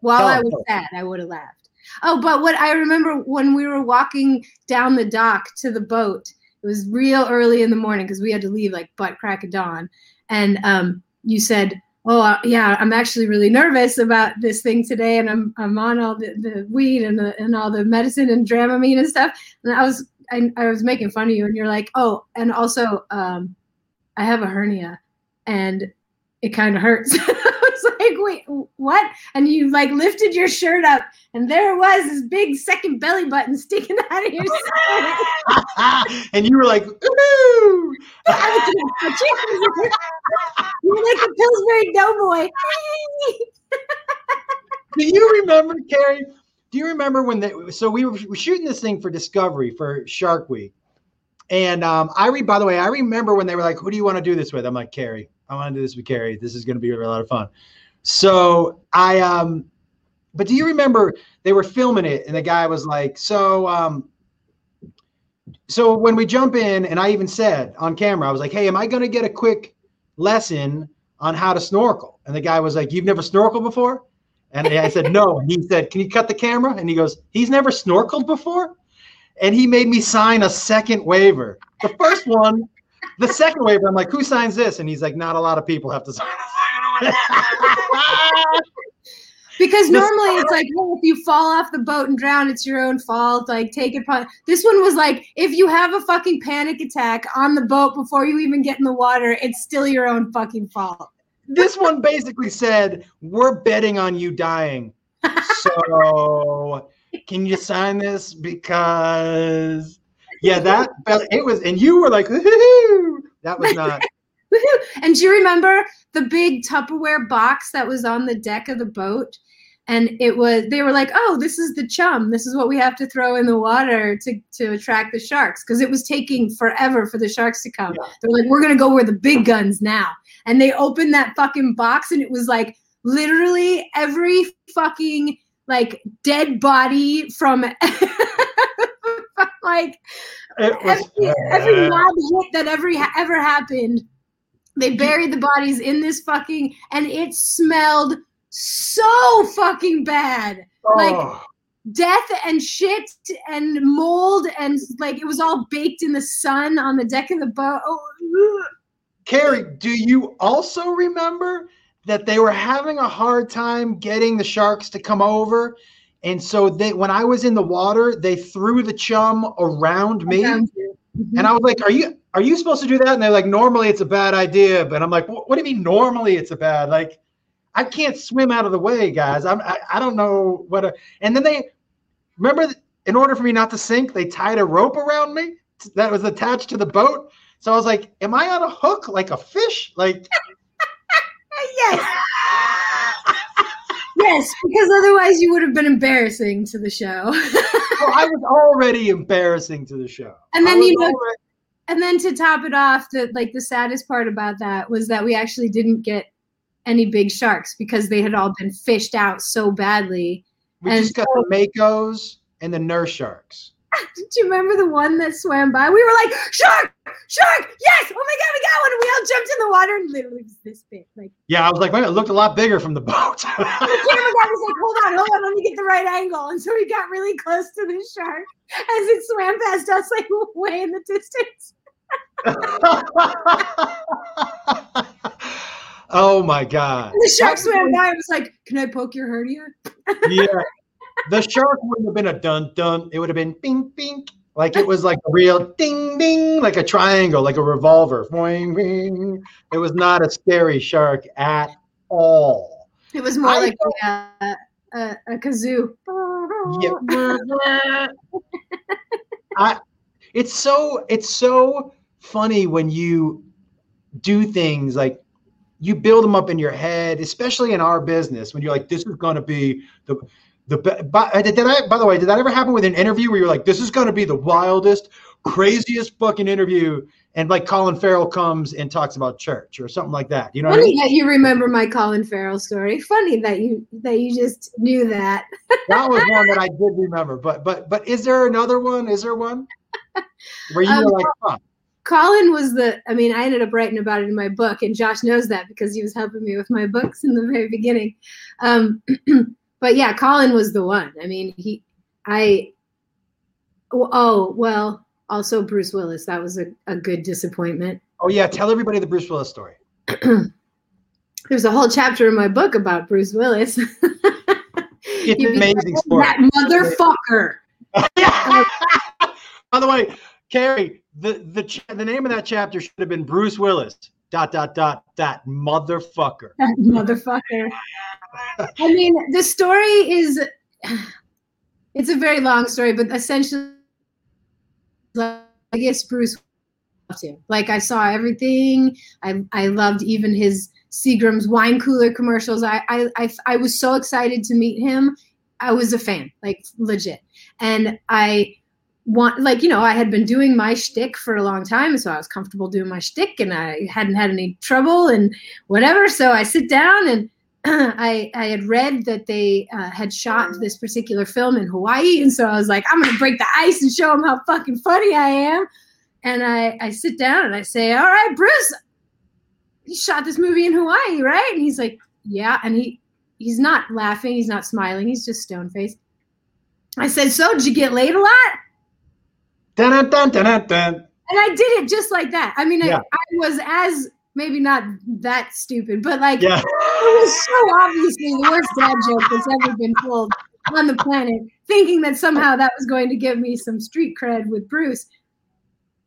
while tell I was sad, I would have laughed. Oh, but what I remember when we were walking down the dock to the boat, it was real early in the morning because we had to leave like butt crack of dawn, and um, you said, "Oh, uh, yeah, I'm actually really nervous about this thing today, and I'm I'm on all the, the weed and the, and all the medicine and Dramamine and stuff." And I was I, I was making fun of you, and you're like, "Oh, and also, um, I have a hernia, and it kind of hurts." I was like, wait, what? And you like lifted your shirt up, and there it was, this big second belly button sticking out of your and you were like, ooh. You're like a Pillsbury Doughboy. Do you remember, Carrie? Do you remember when they? So we were, we were shooting this thing for Discovery for Shark Week, and um, I read. By the way, I remember when they were like, "Who do you want to do this with?" I'm like, "Carrie." I want to do this with Carrie. This is going to be a lot of fun. So I um, but do you remember they were filming it and the guy was like, so um, so when we jump in, and I even said on camera, I was like, hey, am I going to get a quick lesson on how to snorkel? And the guy was like, you've never snorkeled before? And I said, no. And he said, can you cut the camera? And he goes, he's never snorkeled before? And he made me sign a second waiver. The first one the second waiver, I'm like, who signs this? And he's like, not a lot of people have to sign. because normally it's like, well, if you fall off the boat and drown, it's your own fault. Like, take it. This one was like, if you have a fucking panic attack on the boat before you even get in the water, it's still your own fucking fault. This one basically said, we're betting on you dying. So, can you sign this? Because yeah, that it was, and you were like, that was not. and do you remember the big Tupperware box that was on the deck of the boat? And it was they were like, oh, this is the chum. This is what we have to throw in the water to to attract the sharks because it was taking forever for the sharks to come. Yeah. They're like, we're gonna go where the big guns now. And they opened that fucking box, and it was like literally every fucking like dead body from like every, every hit that every ever happened, they buried the bodies in this fucking, and it smelled so fucking bad. Oh. Like death and shit and mold and like it was all baked in the sun on the deck of the boat. Oh, Carrie, do you also remember that they were having a hard time getting the sharks to come over and so they, when I was in the water, they threw the chum around me, mm-hmm. and I was like, "Are you are you supposed to do that?" And they're like, "Normally it's a bad idea," but I'm like, "What do you mean normally it's a bad? Like, I can't swim out of the way, guys. I'm I, I don't know what." A, and then they remember, in order for me not to sink, they tied a rope around me that was attached to the boat. So I was like, "Am I on a hook like a fish?" Like, yes. Yes, because otherwise you would have been embarrassing to the show. well, I was already embarrassing to the show. And then you know, already- and then to top it off, the like the saddest part about that was that we actually didn't get any big sharks because they had all been fished out so badly. We and just got so, the makos and the nurse sharks. Did you remember the one that swam by? We were like, shark, shark, yes! Oh my god, we got one! And we all jumped in the water and literally was this big. Like Yeah, I was like, wait, it looked a lot bigger from the boat. the camera guy was like, hold on, hold on, let me get the right angle. And so we got really close to the shark as it swam past us, like way in the distance. oh my god. And the shark swam by and was like, Can I poke your hernia? yeah. The shark wouldn't have been a dun dun. It would have been bing bing. Like it was like a real ding ding, like a triangle, like a revolver. Boing, bing. It was not a scary shark at all. It was more I like a, a, a kazoo. Yeah. I, it's so it's so funny when you do things like you build them up in your head, especially in our business when you're like, this is going to be the the but did I by the way did that ever happen with an interview where you're like, this is going to be the wildest, craziest fucking interview, and like Colin Farrell comes and talks about church or something like that. You know what I Funny mean? that you remember my Colin Farrell story. Funny that you that you just knew that. That was one that I did remember. But but but is there another one? Is there one where you Um, were like, huh, Colin was the I mean, I ended up writing about it in my book, and Josh knows that because he was helping me with my books in the very beginning. Um, but yeah, Colin was the one. I mean, he I oh well, also Bruce Willis. That was a, a good disappointment. oh yeah, tell everybody the Bruce Willis story. There's a whole chapter in my book about Bruce Willis. It's an amazing like, story. That motherfucker. By the way, Carrie, the the ch- the name of that chapter should have been Bruce Willis. Dot dot dot that motherfucker. That motherfucker. I mean, the story is it's a very long story, but essentially I guess Bruce loved him. Like I saw everything. I I loved even his Seagram's wine cooler commercials. I I I, I was so excited to meet him. I was a fan, like legit. And I want like you know I had been doing my shtick for a long time, so I was comfortable doing my shtick, and I hadn't had any trouble and whatever. So I sit down and I I had read that they uh, had shot this particular film in Hawaii, and so I was like, I'm gonna break the ice and show them how fucking funny I am. And I I sit down and I say, All right, Bruce, you shot this movie in Hawaii, right? And he's like, Yeah, and he he's not laughing, he's not smiling, he's just stone faced. I said, So did you get laid a lot? Dun, dun, dun, dun, dun. And I did it just like that. I mean, Yeah. I, I was as maybe not that stupid, but like Yeah. it was so obviously the worst dad joke that's ever been told on the planet, thinking that somehow that was going to give me some street cred with Bruce.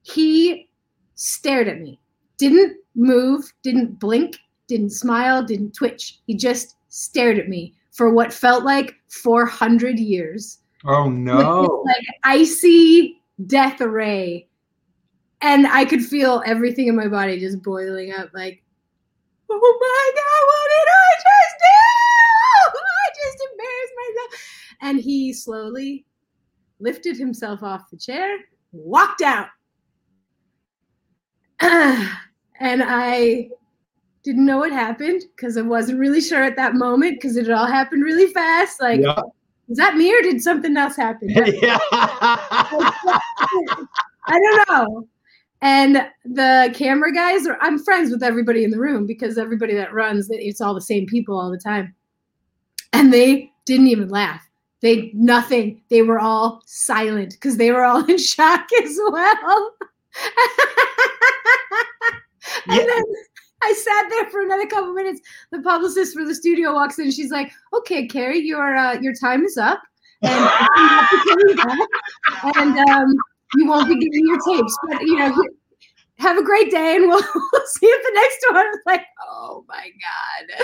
He stared at me, didn't move, didn't blink, didn't smile, didn't twitch. He just stared at me for what felt like 400 years Oh no. like icy death array. And I could feel everything in my body just boiling up like, oh my God, what did I just do? I just embarrassed myself. And he slowly lifted himself off the chair, walked out. and I didn't know what happened because I wasn't really sure at that moment because it all happened really fast. Like, Yeah. is that me or did something else happen? yeah. I don't know. And the camera guys are I'm friends with everybody in the room because everybody that runs it's all the same people all the time. And they didn't even laugh. They nothing. They were all silent because they were all in shock as well. and Yeah. then I sat there for another couple minutes. The publicist for the studio walks in. She's like, "Okay, Carrie, your uh, your time is up, and you have to come back, and um, you won't be getting your tapes. But you know, have a great day, and we'll, we'll see you at the next one." I was like, "Oh my god!"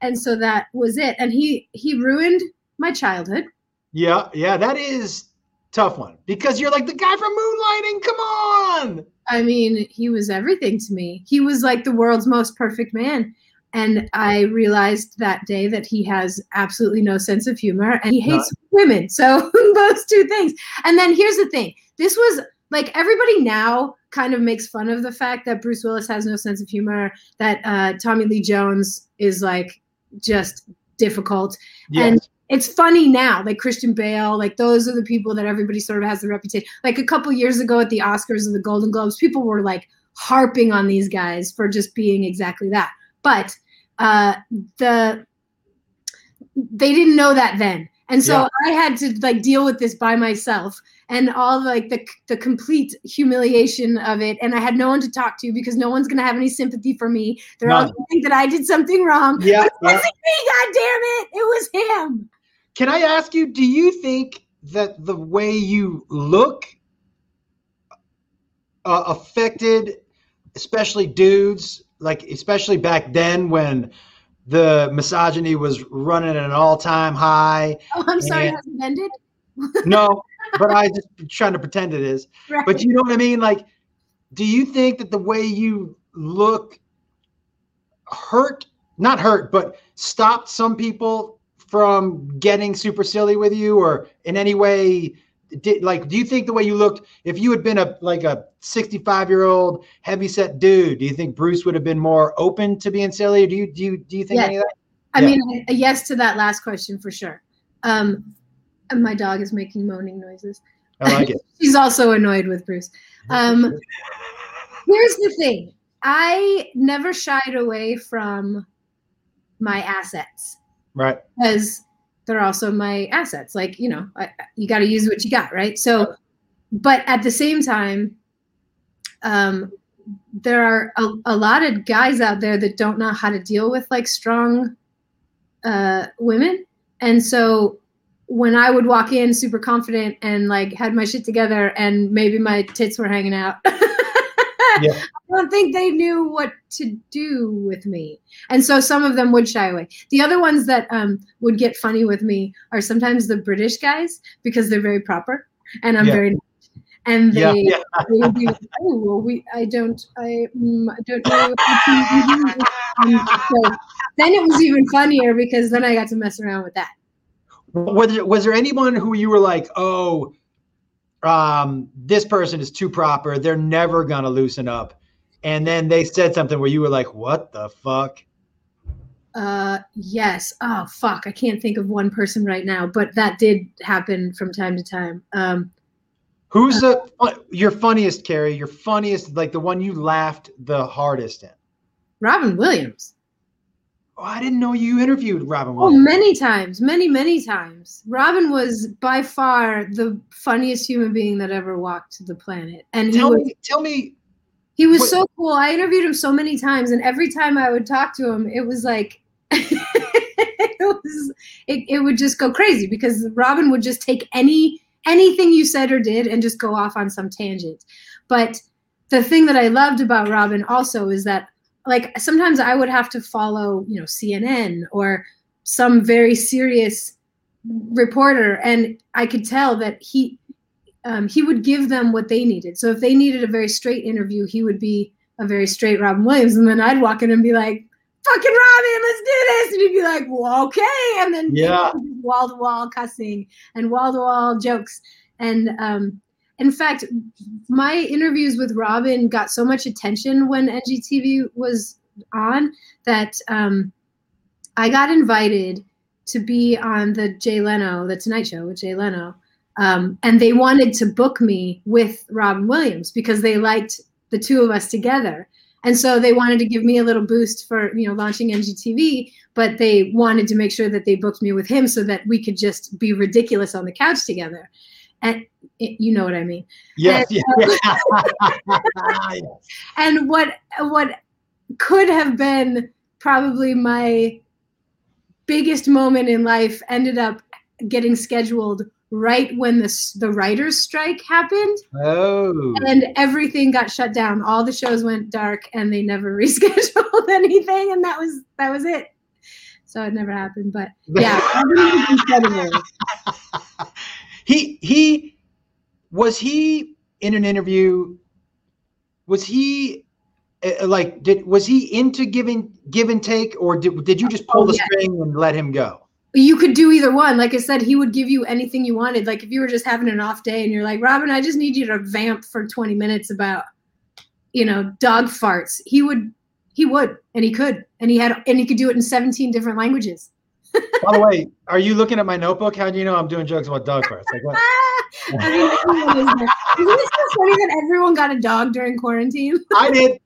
And so that was it. And he he ruined my childhood. yeah, yeah, that is tough one because you're like the guy from Moonlighting. Come on. I mean, he was everything to me. He was like the world's most perfect man. And I realized that day that he has absolutely no sense of humor and he hates women. So those two things. And then here's the thing this was like everybody now kind of makes fun of the fact that Bruce Willis has no sense of humor, that uh, Tommy Lee Jones is like just difficult. Yes. And it's funny now, like Christian Bale, like those are the people that everybody sort of has the reputation. Like a couple years ago at the Oscars and the Golden Globes, people were like harping on these guys for just being exactly that. But uh, the they didn't know that then, and so yeah. I had to like deal with this by myself and all like the the complete humiliation of it. And I had no one to talk to because no one's gonna have any sympathy for me. They're None. all gonna think that I did something wrong. Yeah, it wasn't me. God damn it! It was him. Can I ask you? Do you think that the way you look uh, affected, especially dudes, like especially back then when the misogyny was running at an all-time high. Oh, I'm sorry, it ended? no, but I just trying to pretend it is. Right. But you know what I mean? Like, do you think that the way you look hurt, not hurt, but stopped some people from getting super silly with you, or in any way? Did, like do you think the way you looked if you had been a like a 65 year old heavy set dude do you think bruce would have been more open to being silly do you do you do you think any of that i yeah. mean a yes to that last question for sure um my dog is making moaning noises. I like it. She's also annoyed with Bruce. Um, here's the thing I never shied away from my assets. Right. Because they're also my assets. Like, you know, I, you got to use what you got. Right. So, but at the same time, um, there are a, a lot of guys out there that don't know how to deal with like strong uh, women. And so when I would walk in super confident and like had my shit together and maybe my tits were hanging out. yeah. I don't think they knew what to do with me. And so some of them would shy away. The other ones that um, would get funny with me are sometimes the British guys because they're very proper and I'm yeah. very and they, yeah, they would be like, oh well we I don't I, mm, I don't know so then it was even funnier because then I got to mess around with that was there, was there anyone who you were like, oh, um, this person is too proper. They're never gonna loosen up. And then they said something where you were like, what the fuck? Uh, yes. Oh, fuck. I can't think of one person right now, but that did happen from time to time. Um, Who's uh, the your funniest, Carrie? Your funniest, like the one you laughed the hardest in? Robin Williams. Oh, I didn't know you interviewed Robin oh, Williams. Oh, many times, many, many times. Robin was by far the funniest human being that ever walked the planet. And tell was, me, tell me. He was what, so cool. I interviewed him so many times, and every time I would talk to him, it was like it was it, it would just go crazy because Robin would just take any anything you said or did and just go off on some tangent. But the thing that I loved about Robin also is that like sometimes I would have to follow, you know, CNN or some very serious reporter, and I could tell that he um, he would give them what they needed. So if they needed a very straight interview, he would be a very straight Robin Williams, and then I'd walk in and be like, "Fucking Robin, let's do this," and he'd be like, well, "Okay," and then yeah, wall to wall cussing and wall to wall jokes, and um, in fact, my interviews with Robin got so much attention when NGTV was on that um, I got invited to be on the Jay Leno, the Tonight Show with Jay Leno. Um, and they wanted to book me with Robin Williams because they liked the two of us together. And so they wanted to give me a little boost for, you know, launching NGTV, but they wanted to make sure that they booked me with him so that we could just be ridiculous on the couch together and it, you know what I mean. Yes. And, uh, and what what could have been probably my biggest moment in life ended up getting scheduled right when the the writers strike happened. Oh. And everything got shut down. All the shows went dark and they never rescheduled anything and that was that was it. So it never happened, but yeah, he he was he in an interview was he uh, like did was he into giving give and take or did, did you just pull oh, the yeah. string and let him go? You could do either one. Like i said he would give you anything you wanted. Like if you were just having an off day and you're like robin i just need you to vamp for 20 minutes about you know dog farts he would he would and he could and he had and he could do it in 17 different languages By the way, are you looking at my notebook? How do you know I'm doing jokes about dog farts? Like what? I mean, everyone is there. Isn't it so funny that everyone got a dog during quarantine? I did.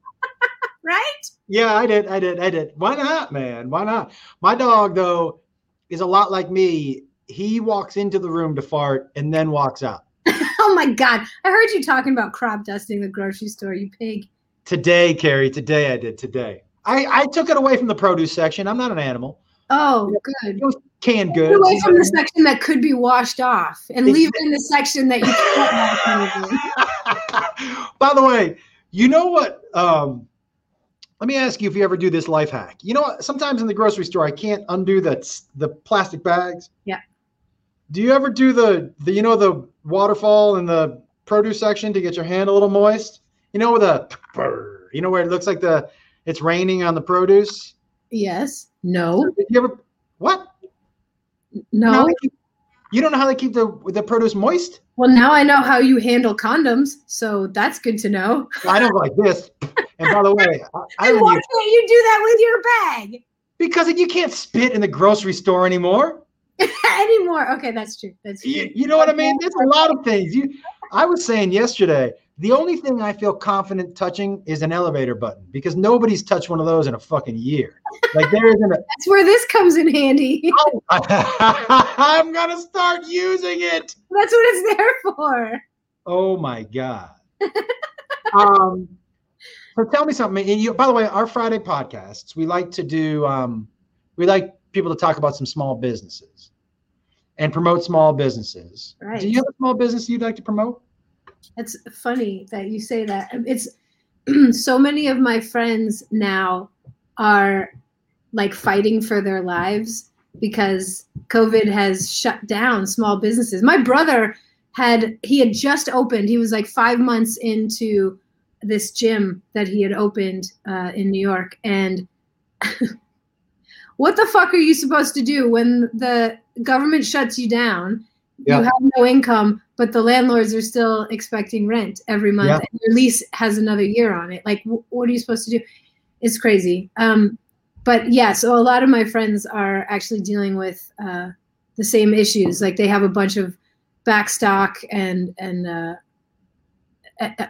right? Yeah, I did. I did. I did. Why not, man? Why not? My dog, though, is a lot like me. He walks into the room to fart and then walks out. oh my god! I heard you talking about crop dusting the grocery store. You pig. Today, Carrie. Today, I did. Today, I I took it away from the produce section. I'm not an animal. Oh, good. Canned Get away from the section that could be washed off, and leave it in the section that you can't. By the way, you know what? Um, let me ask you if you ever do this life hack. You know what? Sometimes in the grocery store, I can't undo the the plastic bags. Yeah. Do you ever do the the you know the waterfall in the produce section to get your hand a little moist? You know with a you know where it looks like the it's raining on the produce. Yes. No. Did you ever what? No. They keep- You don't know how they keep the the produce moist? Well, now I know how you handle condoms, so that's good to know. I don't like this. And by the way, I, I why use- can't you do that with your bag because you can't spit in the grocery store anymore. anymore? Okay, that's true. That's true. You, you know what I mean? There's a lot of things. You, I was saying yesterday, the only thing I feel confident touching is an elevator button because nobody's touched one of those in a fucking year. Like there isn't a. That's where this comes in handy. oh, I'm gonna start using it. That's what it's there for. Oh my god. um, so tell me something. And you, by the way, our Friday podcasts, we like to do. Um, we like people to talk about some small businesses and promote small businesses. Right. Do you have a small business you'd like to promote? It's funny that you say that. It's so many of my friends now are like fighting for their lives because COVID has shut down small businesses. My brother had he had just opened. He was like five months into this gym that he had opened uh, in New York, and what the fuck are you supposed to do when the government shuts you down? Yeah. You have no income, but the landlords are still expecting rent every month, Yeah. and your lease has another year on it. Like, wh- what are you supposed to do? It's crazy. Um, but yeah, so a lot of my friends are actually dealing with uh, the same issues. Like they have a bunch of backstock and and uh,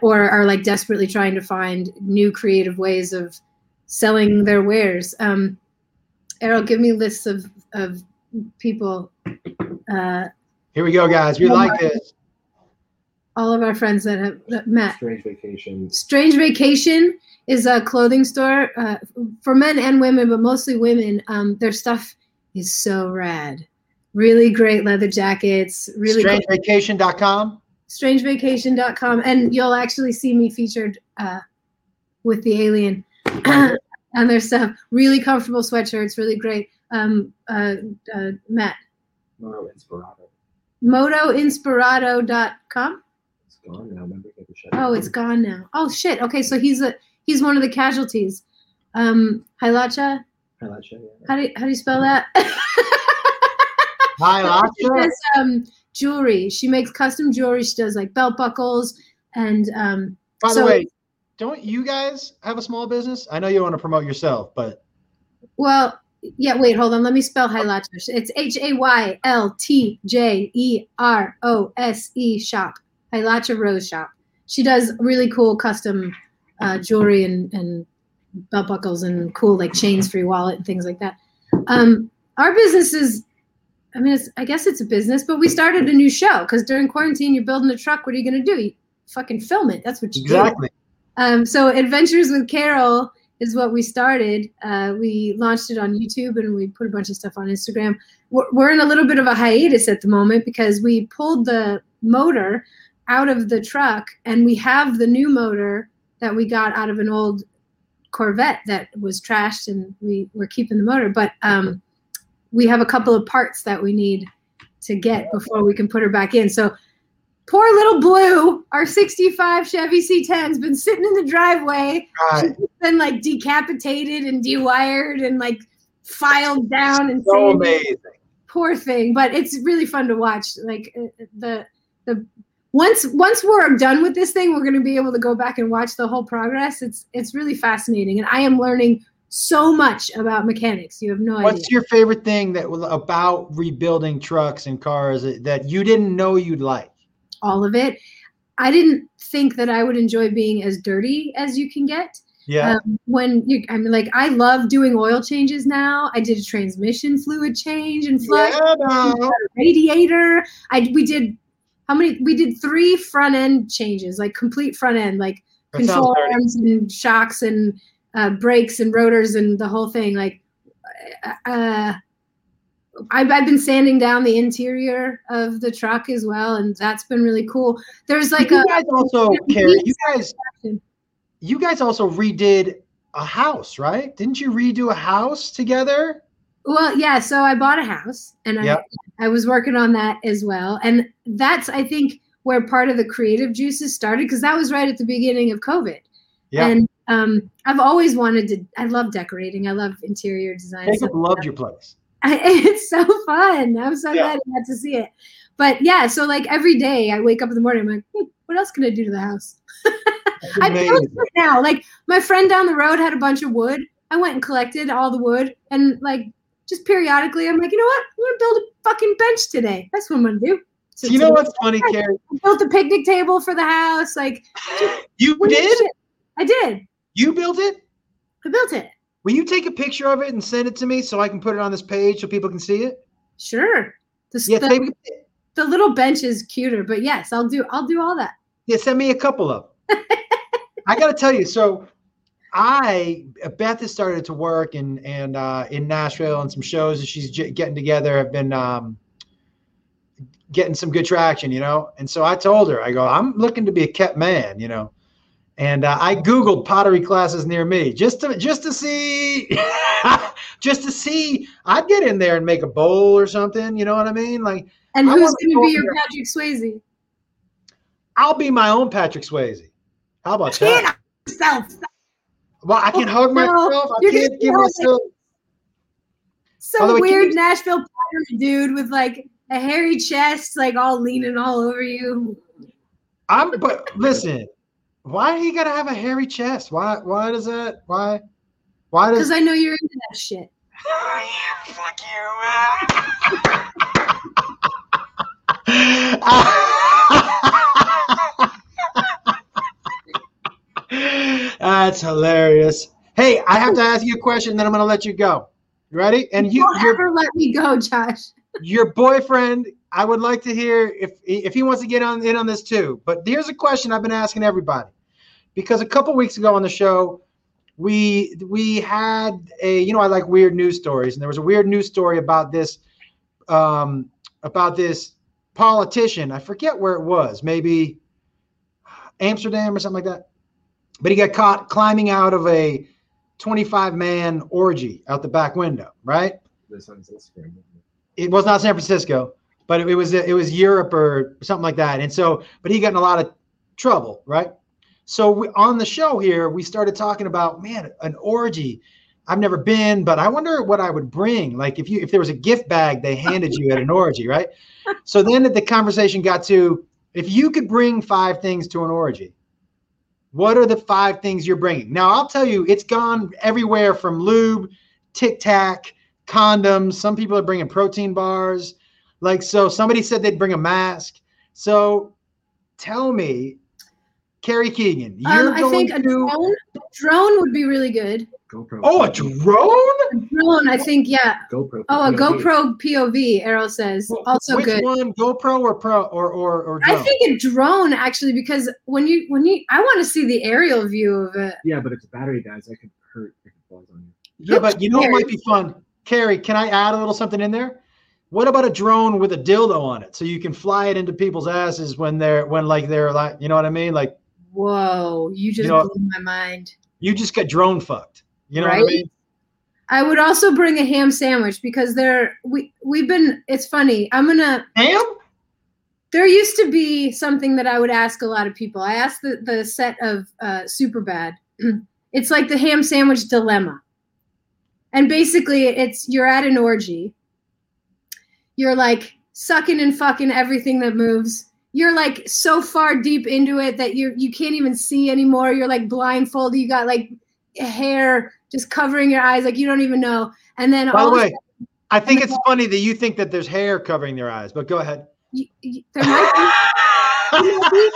or are like desperately trying to find new creative ways of selling their wares. Um, Errol, give me lists of of people. Uh, Here we go, guys. We like this. All of our friends that have that met. Strange vacation. Strange Vacation is a clothing store uh, for men and women, but mostly women. Um, their stuff is so rad. Really great leather jackets. Really cool. StrangeVacation.com. strangevacation.com and you'll actually see me featured uh, with the alien on their stuff really comfortable sweatshirts really great um, uh, uh, matt Moto Inspirato. motoinspirado.com It's gone now. Remember, you had to shut oh it it's gone now oh shit okay so he's a he's one of the casualties um hilacha down. Highlight show, yeah. how do you, how do you spell that Hi, she does um, jewelry she makes custom jewelry she does like belt buckles and um, By the way, don't you guys have a small business? I know you want to promote yourself, but Well, yeah, wait, hold on. Let me spell Hayltje. It's H A Y L T J E R O S E shop. Hayltje Rose Shop. She does really cool custom uh, jewelry and, and belt buckles and cool like chains for your wallet and things like that. Um, our business is, I mean, it's, I guess it's a business, but we started a new show because during quarantine, you're building a truck. What are you going to do? You fucking film it. That's what you do. exactly. Um, so Adventures with Carol is what we started. Uh, we launched it on YouTube and we put a bunch of stuff on Instagram. We're, we're in a little bit of a hiatus at the moment because we pulled the motor out of the truck and we have the new motor that we got out of an old Corvette that was trashed and we were keeping the motor. But um, we have a couple of parts that we need to get before we can put her back in. So poor little blue our 65 chevy c10's been sitting in the driveway Right. been like decapitated and dewired and like filed down and So amazing. poor thing but it's really fun to watch like uh, the the once once we're done with this thing we're going to be able to go back and watch the whole progress it's it's really fascinating and i am learning so much about mechanics. You have no idea. What's your favorite thing that about rebuilding trucks and cars that you didn't know you'd like? All of it. I didn't think that I would enjoy being as dirty as you can get. Yeah. Um, when you, I mean, like, I love doing oil changes now. I did a transmission fluid change and flush, yeah, no. radiator. I we did how many? We did three front end changes, like complete front end, like That control arms and shocks and uh, brakes and rotors and the whole thing. Like, uh, I've, I've been sanding down the interior of the truck as well, and that's been really cool. There's like you a guys also, Carrie, you guys, you guys also redid a house, right? Didn't you redo a house together? well, yeah. So I bought a house, and Yep. I I was working on that as well, and that's I think where part of the creative juices started because that was right at the beginning of COVID. Yeah. And um, I've always wanted to. I love decorating. I love interior design. Jacob So- loved your place. it's so fun. I'm so Yeah. glad I got to see it. But yeah, so like every day I wake up in the morning, I'm like, hmm, what else can I do to the house? I it now. Like my friend down the road had a bunch of wood. I went and collected all the wood and like just periodically I'm like, you know what? I'm gonna build a fucking bench today. That's what I'm gonna do. So you know what's funny, Carrie? I built a picnic table for the house. Like You did? I did. You built it? I built it. Will you take a picture of it and send it to me so I can put it on this page so people can see it? Sure. The, Yeah, the, the little bench is cuter, but yes, I'll do I'll do all that. yeah, send me a couple of. I got to tell you, so I Beth has started to work in and uh, in Nashville and some shows that she's j- getting together have been um, getting some good traction, you know. And so I told her, I go, I'm looking to be a kept man, you know. And uh, I googled pottery classes near me just to just to see, just to see. I'd get in there and make a bowl or something, you know what I mean? Like And I who's going to be your there. Patrick Swayze? I'll be my own Patrick Swayze. How about that? yourself. Well, I can hug No, myself. I you're can't give myself. Some By the way, can weird Nashville pottery dude with like a hairy chest, like all leaning all over you. I'm but listen, why you gotta have a hairy chest? Why why does that why why does Because I know you're into that shit. fuck you. That's hilarious. Hey, I have to ask you a question, then I'm gonna let you go. You ready? And you Don't ever let me go, Josh. your boyfriend, I would like to hear if if he wants to get on in on this too. But here's a question I've been asking everybody. Because a couple weeks ago on the show, we we had a you know I like weird news stories, and there was a weird news story about this um about this politician. I forget where it was, maybe Amsterdam or something like that. But he got caught climbing out of a 25 man orgy out the back window, right? This on Instagram. it was not San Francisco, but it, it was it was Europe or something like that. And so, but he got in a lot of trouble, right? So we, on the show here, we started talking about man, an orgy. I've never been, but I wonder what I would bring. Like if you if there was a gift bag they handed you at an orgy, right? So then the conversation got to if you could bring five things to an orgy, what are the five things you're bringing? Now I'll tell you, it's gone everywhere from lube, Tic Tac, condoms. Some people are bringing protein bars. Like, so somebody said they'd bring a mask. So tell me, Carrie Keegan, you're Um, I going think a drone, drone would be really good. GoPro. Oh, a drone? A drone, I think, yeah. GoPro. Oh, a POV. GoPro POV. Errol says also Which good. one, GoPro or Pro or or or I think a drone actually because when you when you I want to see the aerial view of it. Yeah, but if the battery dies, I could hurt. It could fall on you. yeah, but you know what might be fun, Carrie. Can I add a little something in there? What about a drone with a dildo on it, so you can fly it into people's asses when they're when like they're like, you know what I mean? Like Whoa, you just know- blew my mind. you just get drone fucked. You know what I mean? I would also bring a ham sandwich because there we we've been it's funny. I'm gonna Ham? there used to be something that I would ask a lot of people. I asked the, the set of uh, Superbad. it's like the ham sandwich dilemma. And basically it's you're at an orgy. You're like sucking and fucking everything that moves. You're like so far deep into it that you you can't even see anymore. You're like blindfolded. You got like hair just covering your eyes like you don't even know. And then By all the way, I think it's funny that you think that there's hair covering their eyes, but go ahead. you, you, there might be, might be-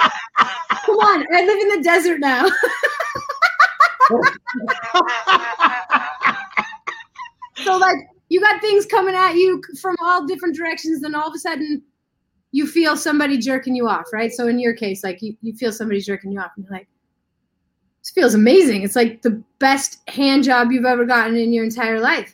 Come on, I live in the desert now. so like you got things coming at you from all different directions, then all of a sudden you feel somebody jerking you off, right? So in your case, like you, you feel somebody jerking you off, and you're like, this feels amazing. It's like the best hand job you've ever gotten in your entire life.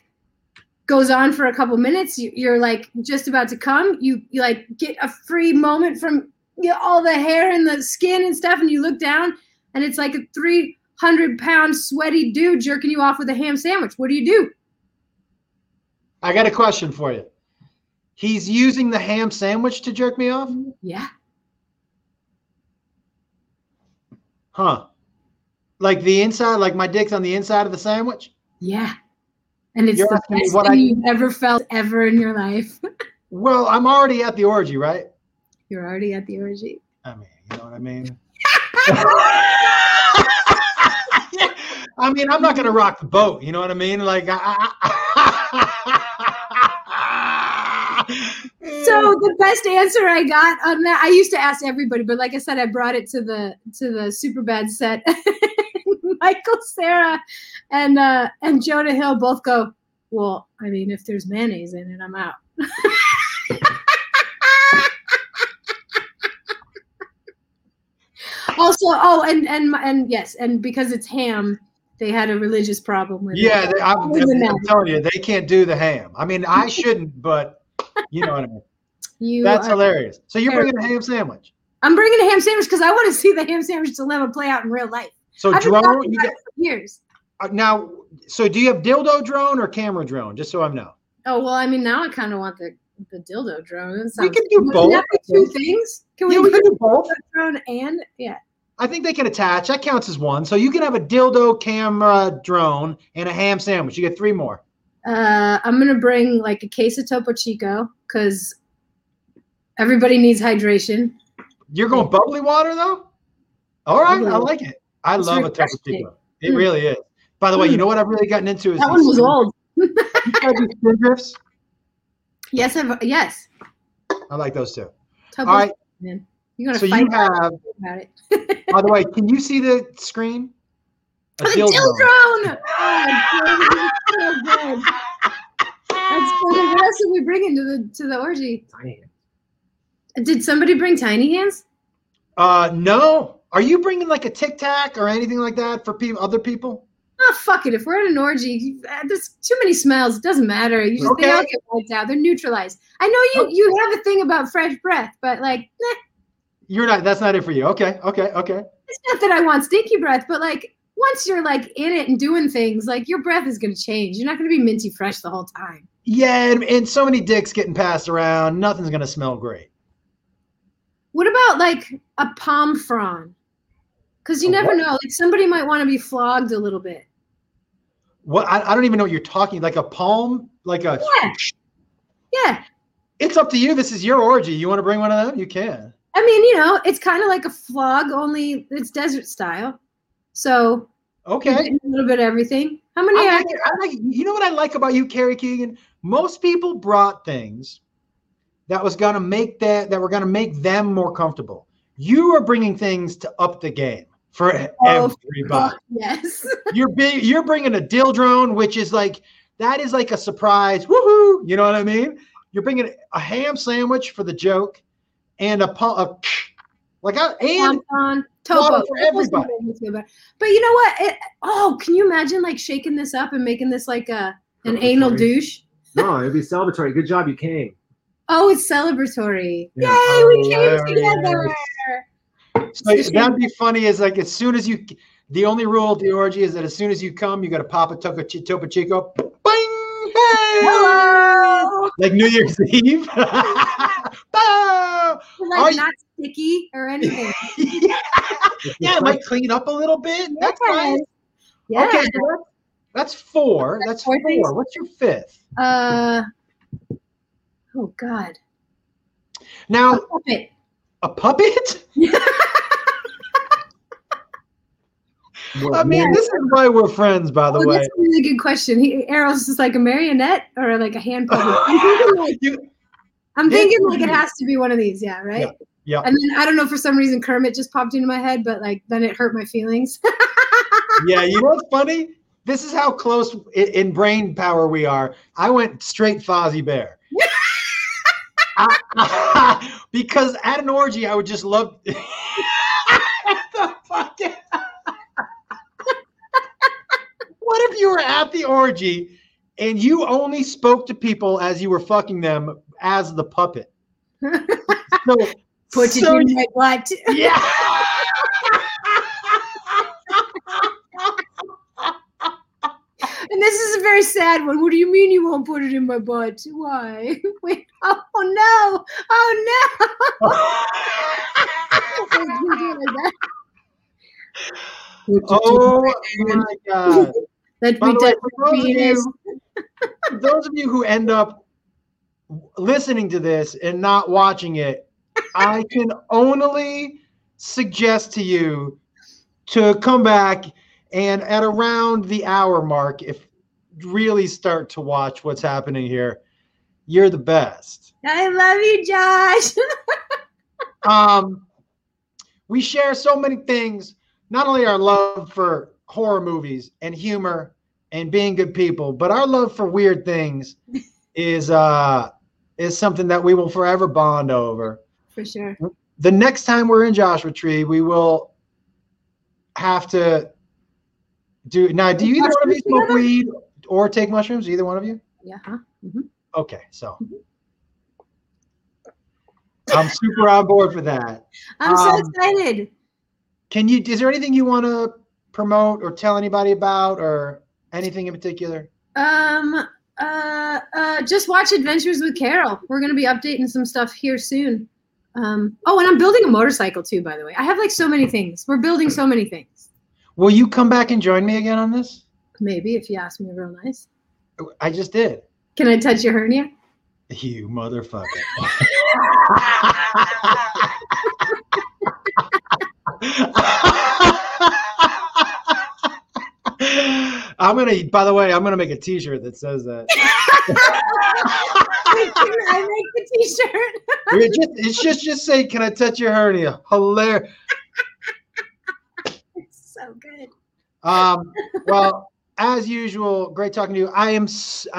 Goes on for a couple minutes. You, you're like just about to come. You you like get a free moment from you know, all the hair and the skin and stuff, and you look down, and it's like a 300 pound sweaty dude jerking you off with a ham sandwich. What do you do? I got a question for you. He's using the ham sandwich to jerk me off? Yeah. Huh. Like the inside, like my dick's on the inside of the sandwich? Yeah. And it's You're the best what thing I- you've ever felt ever in your life. Well, I'm already at the orgy, right? You're already at the orgy. I mean, you know what I mean? I mean, I'm not gonna rock the boat. You know what I mean? Like, I, So the best answer I got on that, I used to ask everybody, but like I said, I brought it to the to the Superbad set. Michael, Cera, and uh and Jonah Hill both go, Well, I mean, if there's mayonnaise in it, I'm out. also, oh, and and and yes, and because it's ham, they had a religious problem with yeah, it. they, I'm, I'm telling you, they can't do the ham. I mean, I shouldn't, but you know what I mean. you That's hilarious. So you're Fair. bringing a ham sandwich. I'm bringing a ham sandwich because I want to see the ham sandwich dilemma play out in real life. So I've drone, you get years. uh, now. So do you have dildo drone or camera drone? Just so I know. Oh well, I mean, now I kind of want the the dildo drone. We can do both. two things? Can we Yeah, we can do both. drone and yeah? I think they can attach. That counts as one. So you can have a dildo camera drone and a ham sandwich. You get three more. Uh, I'm gonna bring like a case of Topo Chico because everybody needs hydration. You're going bubbly water though? All right, I like it. I It's love a Topo. Chico. It Mm. really is. By the way, you Mm. know what I've really gotten into is That one was old. you guys do Spindrifts. Yes, I've, yes. I like those too. Topo All right. man. You're gonna So fight you have. about it. By the way, can you see the screen? A the. Dildrone! Oh, so good. That's funny. What else did we bring into the to the orgy? Tiny hands. Did somebody bring tiny hands? Uh, no. Are you bringing like a Tic Tac or anything like that for people, other people? Oh fuck it! If we're at an orgy, uh, there's too many smells. It doesn't matter. You just, They all Okay. get wiped out. They're neutralized. I know you you have a thing about fresh breath, but like, eh, You're not. That's not it for you. Okay. Okay. Okay. it's not that I want stinky breath, but like once you're like in it and doing things, like your breath is gonna change. You're not gonna be minty fresh the whole time. Yeah, and, and so many dicks getting passed around. Nothing's gonna smell great. What about like a palm frond? Because you never what? know. Like somebody might want to be flogged a little bit. What? I, I don't even know what you're talking. Like a palm? Like a? Yeah. Yeah. It's up to you. This is your orgy. You want to bring one of them? You can. I mean, you know, it's kind of like a flog, only it's desert style. So Okay. a little bit of everything. How many? I are like. I like. You know what I like about you, Carrie Keegan? Most people brought things that was gonna make that that were gonna make them more comfortable. You are bringing things to up the game for Oh, everybody. Oh, yes. you're big, you're bringing a dill drone, which is like that is like a surprise. Woohoo! You know what I mean? You're bringing a ham sandwich for the joke, and a, pu- a like a, and Tampon, Water topo. for everybody. what makes me feel better. But you know what? It, oh, can you imagine like shaking this up and making this like a an anal Celebratory. douche? No, it'd be celebratory. Good job, you came. Oh, it's celebratory. Yeah. Yay, we oh, came Hilarious. together. So that'd be funny. Is like as soon as you, the only rule of the orgy is that as soon as you come, you got to pop a Topo Chi- Topo Chico. Bing! Hey! Hello. Like New Year's Eve. Bow! Like Are you- not sticky or anything. yeah, yeah, it might clean up a little bit. That's fine. Yeah. Okay, so that's, that's four. That's four four. things? What's your fifth? Uh. Oh God. Now, Puppet. a puppet? I mean, this is why we're friends, by the Oh, way. that's a really good question. He, Errol's just like a marionette or like a hand puppet. I'm thinking like, You- I'm thinking like it has to be one of these, yeah, right? yeah. And then I don't know for some reason Kermit just popped into my head, but like then it hurt my feelings. yeah, you know what's funny? This is how close i- in brain power we are. I went straight Fozzie Bear. I- because at an orgy, I would just love. the fuck? What if you were at the orgy and you only spoke to people as you were fucking them as the puppet? So, Put it so in my butt. yeah. And this is a very sad one. What do you mean you won't put it in my butt? Why? Wait. Oh, oh no. Oh no. oh my god. Let By me the way, those of you- those of you who end up listening to this and not watching it, I can only suggest to you to come back and at around the hour mark, if really start to watch what's happening here, you're the best. I love you, Josh. Um, we share so many things, not only our love for horror movies and humor and being good people, but our love for weird things is uh is something that we will forever bond over. For sure. The next time we're in Joshua Tree, we will have to do now. Do you either one of you smoke weed or take mushrooms? Either one of you? Yeah. Huh? Okay, so I'm super on board for that. I'm so Um, excited. Can you? Is there anything you want to promote or tell anybody about, or anything in particular? Um. Uh. Uh. Just watch Adventures with Carol. We're gonna be updating some stuff here soon. Um. Oh, and I'm building a motorcycle too. By the way, I have like so many things. We're building so many things. Will you come back and join me again on this? Maybe if you ask me real nice. I just did. Can I touch your hernia? You motherfucker. I'm gonna. By the way, I'm gonna make a T-shirt that says that. I make the T-shirt? It's just, it's just, just say, "Can I touch your hernia?" Hilarious. It's so good. Um, well, as usual, great talking to you. I am,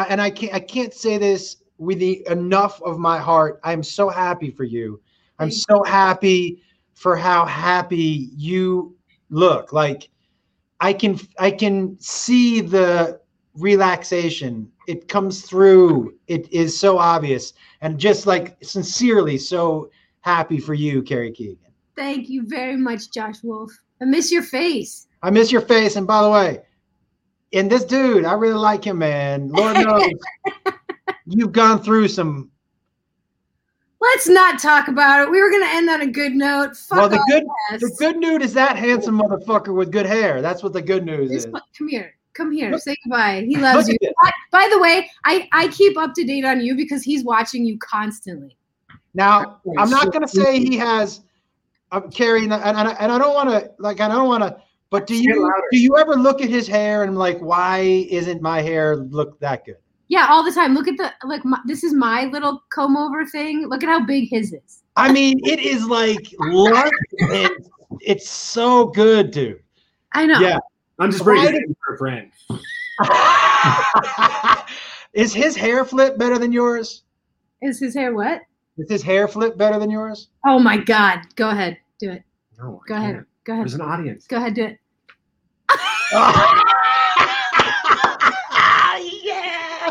and I can't, I can't say this with the enough of my heart. I am so happy for you. I'm so happy for how happy you look. Like I can, I can see the relaxation. It comes through. It is so obvious, and just like sincerely, so happy for you, Carrie Keegan. Thank you very much, Josh Wolf. I miss your face. I miss your face. And by the way, and this dude, I really like him, man. Lord knows you've gone through some. Let's not talk about it. We were gonna end on a good note. Fuck well, the good, this. the good news is that handsome motherfucker with good hair. That's what the good news is. come here. Come here. Look- Say goodbye. He loves you. Look By, by the way, I, I keep up to date on you because he's watching you constantly. Now, I'm not going to say he has uh, Carrie, and, and, and I don't want to like, I don't want to. But do you do you ever look at his hair and like, why isn't my hair look that good? Yeah, all the time. Look at the like. My, this is my little comb over thing. Look at how big his is. I mean, it is like lush and it's so good, dude. I know. Yeah. I'm just Why bringing it for a friend. is his hair flip better than yours? Is his hair what? Is his hair flip better than yours? Oh my God. Go ahead. Do it. No, Go ahead. can't. Go ahead. There's an audience. Go ahead. Do it.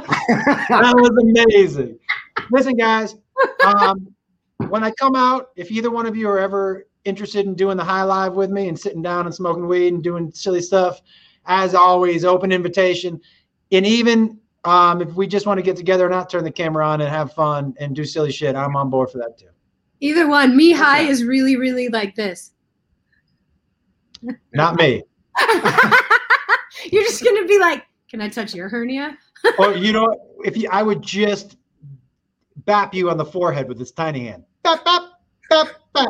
that was amazing. Listen, guys, um, when I come out, if either one of you are ever interested in doing the high live with me and sitting down and smoking weed and doing silly stuff, as always, open invitation. And even um, if we just want to get together and not turn the camera on and have fun and do silly shit, I'm on board for that too. Either one. Me high Okay. is really, really like this. Not me. You're just gonna be like, "Can I touch your hernia?" or you know, if you, I would just bap you on the forehead with this tiny hand. Bap, bap, bap, bap.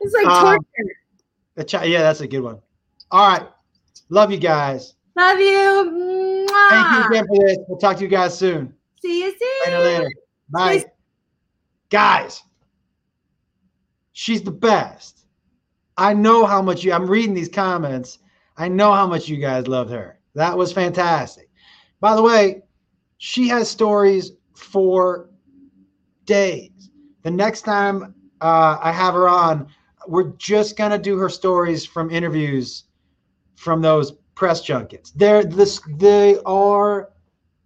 It's like Um, torture. The chi- yeah, that's a good one. All right. Love you guys. Love you. Mwah. Thank you again for this. We'll talk to you guys soon. See you soon. Later, later. Bye. Guys, she's the best. I know how much you, I'm reading these comments. I know how much you guys loved her. That was fantastic. By the way, she has stories for days. The next time uh, I have her on, we're just gonna do her stories from interviews from those press junkets. They're this they are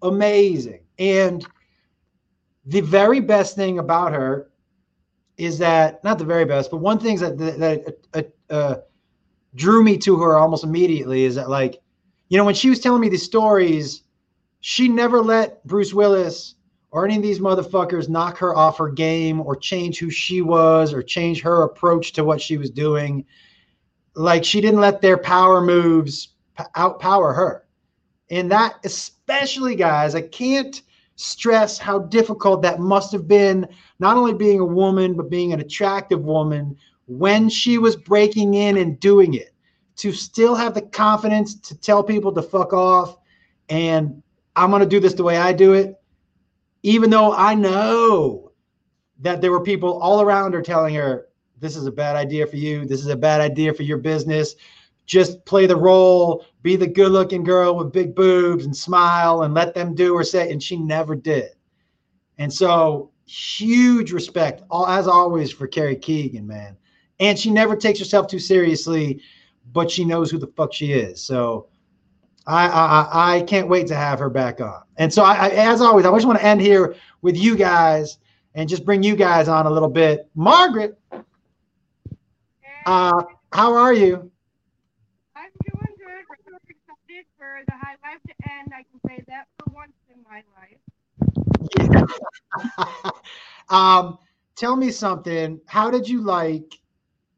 amazing. And the very best thing about her is that not the very best, but one thing that that uh, uh, drew me to her almost immediately is that like, you know, when she was telling me these stories, she never let Bruce Willis or any of these motherfuckers knock her off her game or change who she was or change her approach to what she was doing. Like she didn't let their power moves outpower her. And that, especially guys, I can't stress how difficult that must have been, not only being a woman, but being an attractive woman when she was breaking in and doing it. To still have the confidence to tell people to fuck off and I'm going to do this the way I do it even though I know that there were people all around her telling her, this is a bad idea for you. This is a bad idea for your business. Just play the role, be the good looking girl with big boobs and smile and let them do or say. And she never did. And so, huge respect, as always, for Carrie Keegan, man. And she never takes herself too seriously, but she knows who the fuck she is. So, I, I I can't wait to have her back on. And so, I, I, as always, I just want to end here with you guys and just bring you guys on a little bit. Margaret, uh, how are you? I'm doing good. We're so excited for the high life to end. I can say that for once in my life. um, tell me something. How did you like?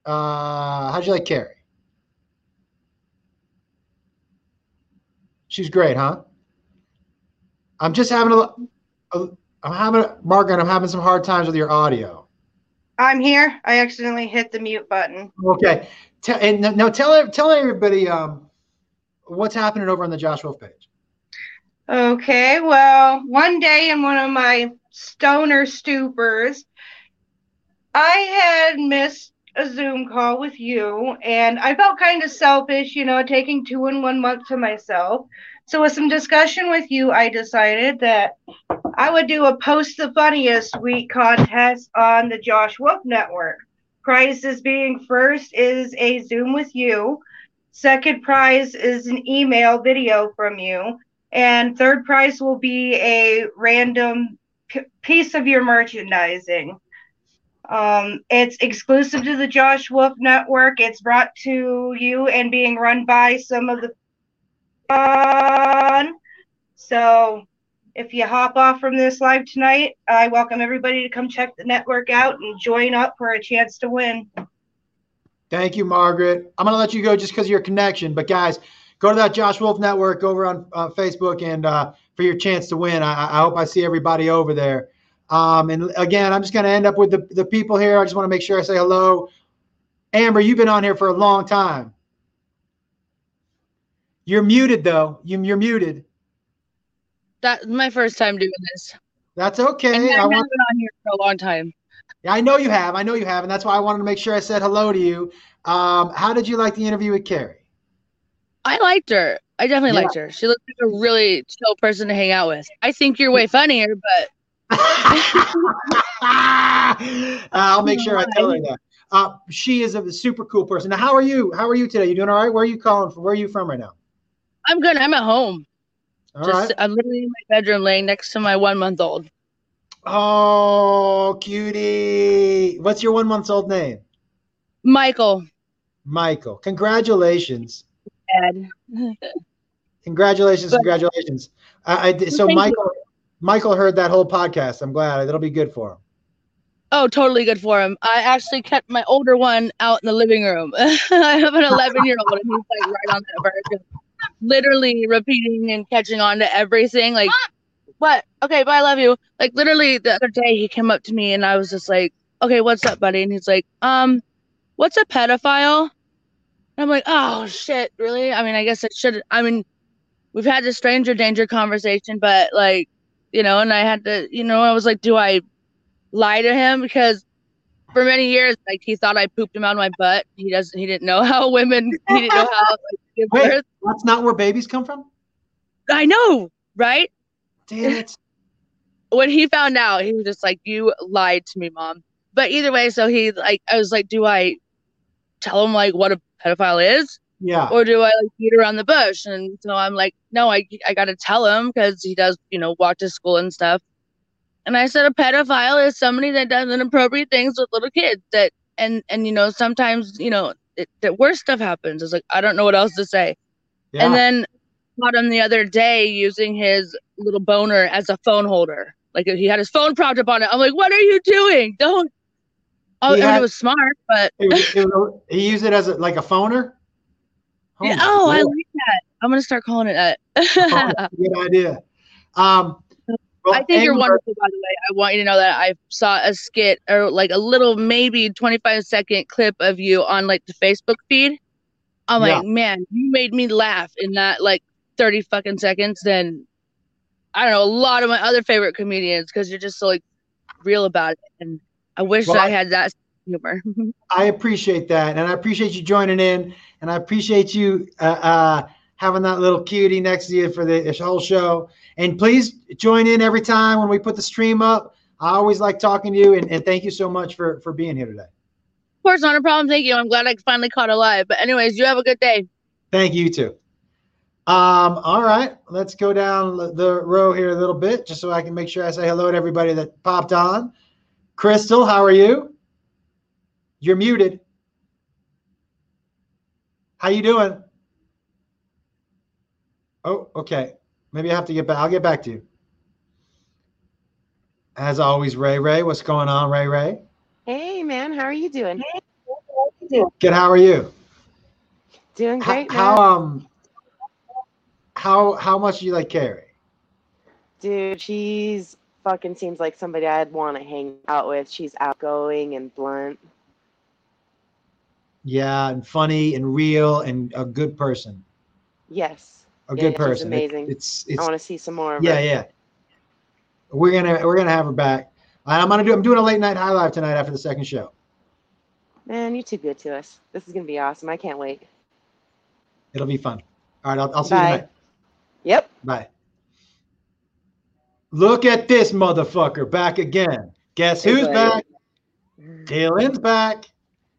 Uh, how'd you like Carrie? She's great, huh? I'm just having a, a I'm having a, Margaret. I'm having some hard times with your audio. I'm here. I accidentally hit the mute button. Okay, and now tell tell everybody um, what's happening over on the Josh Wolf page. Okay, well, one day in one of my stoner stupors, I had missed a Zoom call with you, and I felt kind of selfish, you know, taking two in one month to myself. So, with some discussion with you, I decided that I would do a post the funniest week contest on the Josh Wolf Network. Prizes being first is a Zoom with you. Second prize is an email video from you. And third prize will be a random p- piece of your merchandising. Um, it's exclusive to the Josh Wolf Network. It's brought to you and being run by some of the fun. So if you hop off from this live tonight, I welcome everybody to come check the network out and join up for a chance to win. Thank you, Margaret. I'm going to let you go just because of your connection. But guys, go to that Josh Wolf Network over on uh, Facebook and uh, for your chance to win. I, I hope I see everybody over there. Um, and again, I'm just going to end up with the, the people here. I just want to make sure I say hello. Amber, you've been on here for a long time. You're muted though. You, you're muted. That's my first time doing this. That's okay. And I I've been on here for a long time. Yeah, I know you have. I know you have, and that's why I wanted to make sure I said hello to you. Um, how did you like the interview with Carrie? I liked her. I definitely Yeah. liked her. She looked like a really chill person to hang out with. I think you're way funnier, but I'll make sure I tell her that. Uh, she is a super cool person. Now, how are you? How are you today? You doing all right? Where are you calling from? Where are you from right now? I'm good. I'm at home. All Just right. I'm literally in my bedroom laying next to my one month old. Oh, cutie. What's your one month old name? Michael. Michael. Congratulations. Dad. Congratulations. But- Congratulations. I, I so Michael. you. Michael, heard that whole podcast. I'm glad. That'll be good for him. Oh, totally good for him. I actually kept my older one out in the living room. I have an 11 year old and he's like right on that verge, literally repeating and catching on to everything. Like, what? Okay, bye. I love you. Like, literally the other day he came up to me and I was just like, okay, what's up, buddy? And he's like, um, what's a pedophile? I'm like, oh shit, really? I mean, I guess I should. I mean, we've had the stranger danger conversation, but like, you know, and I had to, you know, I was like, do I lie to him because for many years, like he thought I pooped him out of my butt. He doesn't. He didn't know how women. He didn't know how. Like, give Wait, birth. that's not where babies come from. I know, right? Damn it. when he found out, he was just like, "You lied to me, mom." But either way, so he like, I was like, "Do I tell him like what a pedophile is, Yeah. or do I like beat around the bush?" And so I'm like, "No, I I got to tell him because he does, you know, walk to school and stuff." And I said, "A pedophile is somebody that does inappropriate things with little kids. That and and you know sometimes you know it, that worse stuff happens." It's like I don't know what else to say. Yeah. And then caught him the other day using his little boner as a phone holder. Like he had his phone propped up on it. I'm like, what are you doing? Don't. Oh, He I mean, had- it was smart, but It was- it was- he used it as a, like a phoner. Oh, I like that. I'm gonna start calling it that. Oh, a good idea. Um, well, I think you're wonderful, by the way. I want you to know that I saw a skit or like a little, maybe 25 second clip of you on like the Facebook feed. I'm Yeah. like, man, you made me laugh in that like 30 fucking seconds. Then I don't know a lot of my other favorite comedians because you're just so like real about it. And I wish Well, I- had that humor. I appreciate that, and I appreciate you joining in, and I appreciate you uh, uh, having that little cutie next to you for the whole show. And please join in every time when we put the stream up. I always like talking to you, and, and thank you so much for for being here today. of course, not a problem. Thank you. I'm glad I finally caught a live. But anyways, you have a good day. Thank you too. Um, all right, let's go down the row here a little bit, just so I can make sure I say hello to everybody that popped on. Crystal, how are you? You're muted. How you doing? Oh, okay. Maybe I have to get back. I'll get back to you. As always, Ray Ray, what's going on, Ray Ray? Hey man, how are you doing? Good. How are you? Doing great, man. how um how how much do you like Carrie? Dude, she's fucking seems like somebody I'd want to hang out with. She's outgoing and blunt. Yeah, and funny and real and a good person. Yes. A Yeah, good person. It- amazing. it's I want to see some more of yeah, yeah. We're gonna we're gonna have her back. And I'm gonna do I'm doing a late night high live tonight after the second show. Man, you're too good to us. This is gonna be awesome. I can't wait. It'll be fun. All right, I'll, I'll see you Bye. tonight. Yep. Bye. Look at this motherfucker back again. Guess who's back? Dylan's back.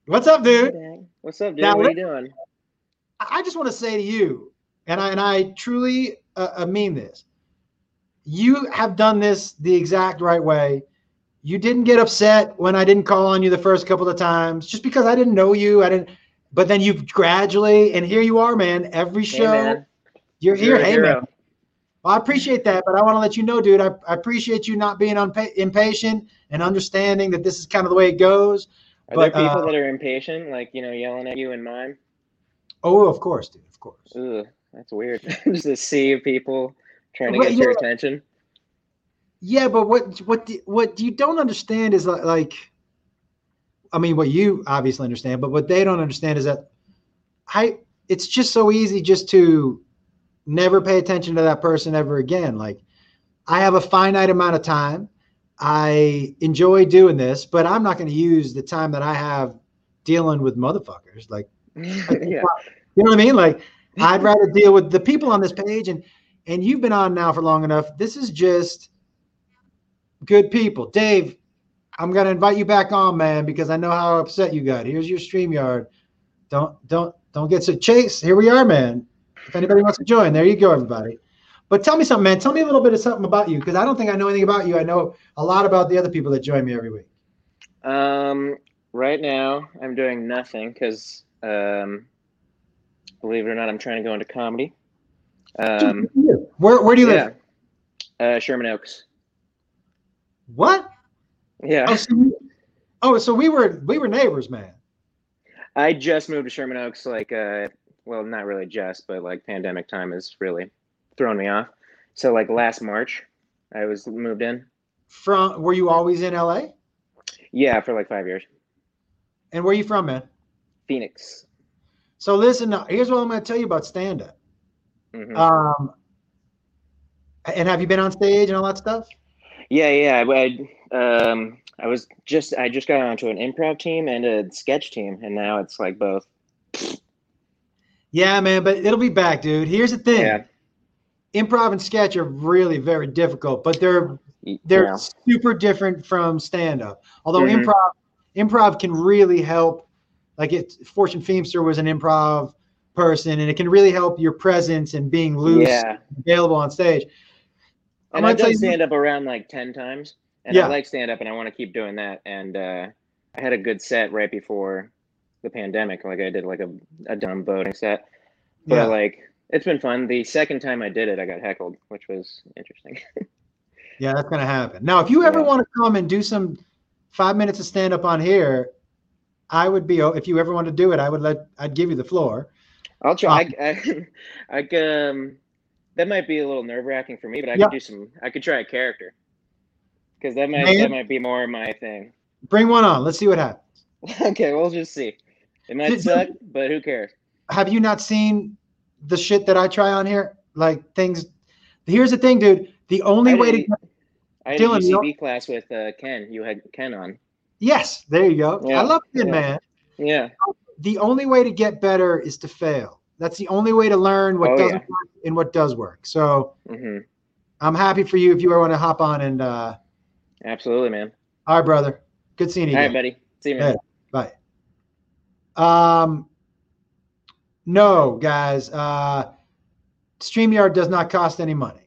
What's up, dude? What's up, dude? Now, what are you doing? I just want to say to you, and I and I truly uh, uh, mean this. You have done this the exact right way. You didn't get upset when I didn't call on you the first couple of times, just because I didn't know you. I didn't. But then you gradually, and here you are, man. Every Hey, show, man. you're You're here. Hey, hero. man. Well, I appreciate that, but I want to let you know, dude. I, I appreciate you not being unpa- impatient and understanding that this is kind of the way it goes. Are But, there people uh, that are impatient, like you know, yelling at you and mime? Oh, of course, dude. Of course. Ugh, that's weird. Just a sea of people trying to But, get your attention. Yeah, but what what do- what you don't understand is like, like I mean, what you obviously understand, but what they don't understand is that I it's just so easy just to never pay attention to that person ever again. Like I have a finite amount of time. I enjoy doing this, but I'm not going to use the time that I have dealing with motherfuckers. Like yeah. you know what I mean? Like I'd rather deal with the people on this page and and you've been on now for long enough. This is just good people. Dave, I'm gonna invite you back on, man, because I know how upset you got. Here's your StreamYard. Don't don't don't get so chase. Here we are, man. If anybody wants to join, there you go, everybody. But tell me something, man. Tell me a little bit of something about you, because I don't think I know anything about you. I know a lot about the other people that join me every week. Um, right now I'm doing nothing because, um, believe it or not, I'm trying to go into comedy. Um, Where where do you live? uh, Sherman Oaks. What? Yeah, Oh, so, you- oh, so we were we were neighbors, man. I just moved to Sherman Oaks. Like, uh, well, not really just, but like pandemic time is really thrown me off. So like last March, I was moved in. From were you always in LA? Yeah, for like five years. And where are you from, man? Phoenix. So listen, here's what I'm going to tell you about stand up. Mhm. Um, and have you been on stage and all that stuff? Yeah, yeah. I, I, um, I was just I just got onto an improv team and a sketch team, and now it's like both. Yeah, man, but it'll be back, dude. Here's the thing. Yeah. Improv and sketch are really very difficult, but they're they're yeah. super different from stand up. Although Mhm. improv improv can really help like it Fortune Feimster was an improv person and it can really help your presence and being loose Yeah. available on stage. And I've done stand up around like ten times, and Yeah. I like stand up, and I want to keep doing that. And uh, I had a good set right before the pandemic. Like I did like a, a dumb voting set, but Yeah. like it's been fun. The second time I did it, I got heckled, which was interesting. Yeah, that's gonna happen. Now, if you ever Yeah. want to come and do some five minutes of stand up on here, I would be. If you ever want to do it, I would let. I'd give you the floor. I'll try. Um, I, I, I um, that might be a little nerve wracking for me, but I Yeah. could do some. I could try a character because that might Man. that might be more my thing. Bring one on. Let's see what happens. okay, we'll just see. It might Did- suck, but who cares? Have you not seen the shit that I try on here? Like things. Here's the thing, dude. The only way to get, I had Dylan, a you UCB class with uh, Ken. You had Ken on. yes, there you go. I love it, yeah. man. Yeah. The only way to get better is to fail. That's the only way to learn what Oh, doesn't yeah. work and what does work. So hmm I'm happy for you if you ever want to hop on and. uh Absolutely, man. All right, brother. Good seeing you. All right, again. buddy. See you, man. Bye. Um, no, guys. Uh, StreamYard does not cost any money.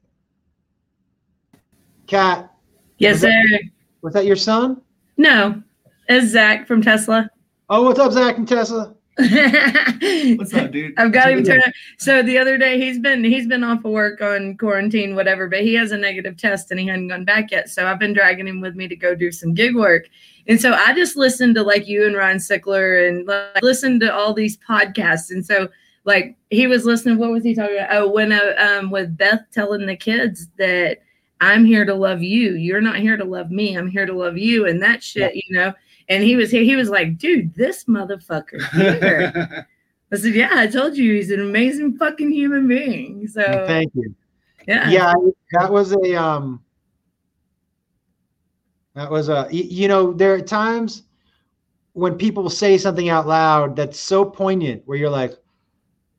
Kat, Yes, Was that- sir. was that your son? No, it's Zach from Tesla. Oh, what's up, Zach and Tesla? What's up, dude? I've got him turned. So the other day he's been he's been off of work on quarantine, whatever, but he has a negative test and he hadn't gone back yet. So I've been dragging him with me to go do some gig work. And so I just listened to like you and Ryan Sickler and like listened to all these podcasts. And so like he was listening. What was he talking about? Oh, when uh, um with Beth telling the kids that I'm here to love you. You're not here to love me. I'm here to love you. And that shit, you know. And he was here. he was like, dude, this motherfucker here. I said, yeah, I told you he's an amazing fucking human being. So Thank you. yeah, Yeah, that was a um. That was a, you know there are times when people say something out loud that's so poignant where you're like,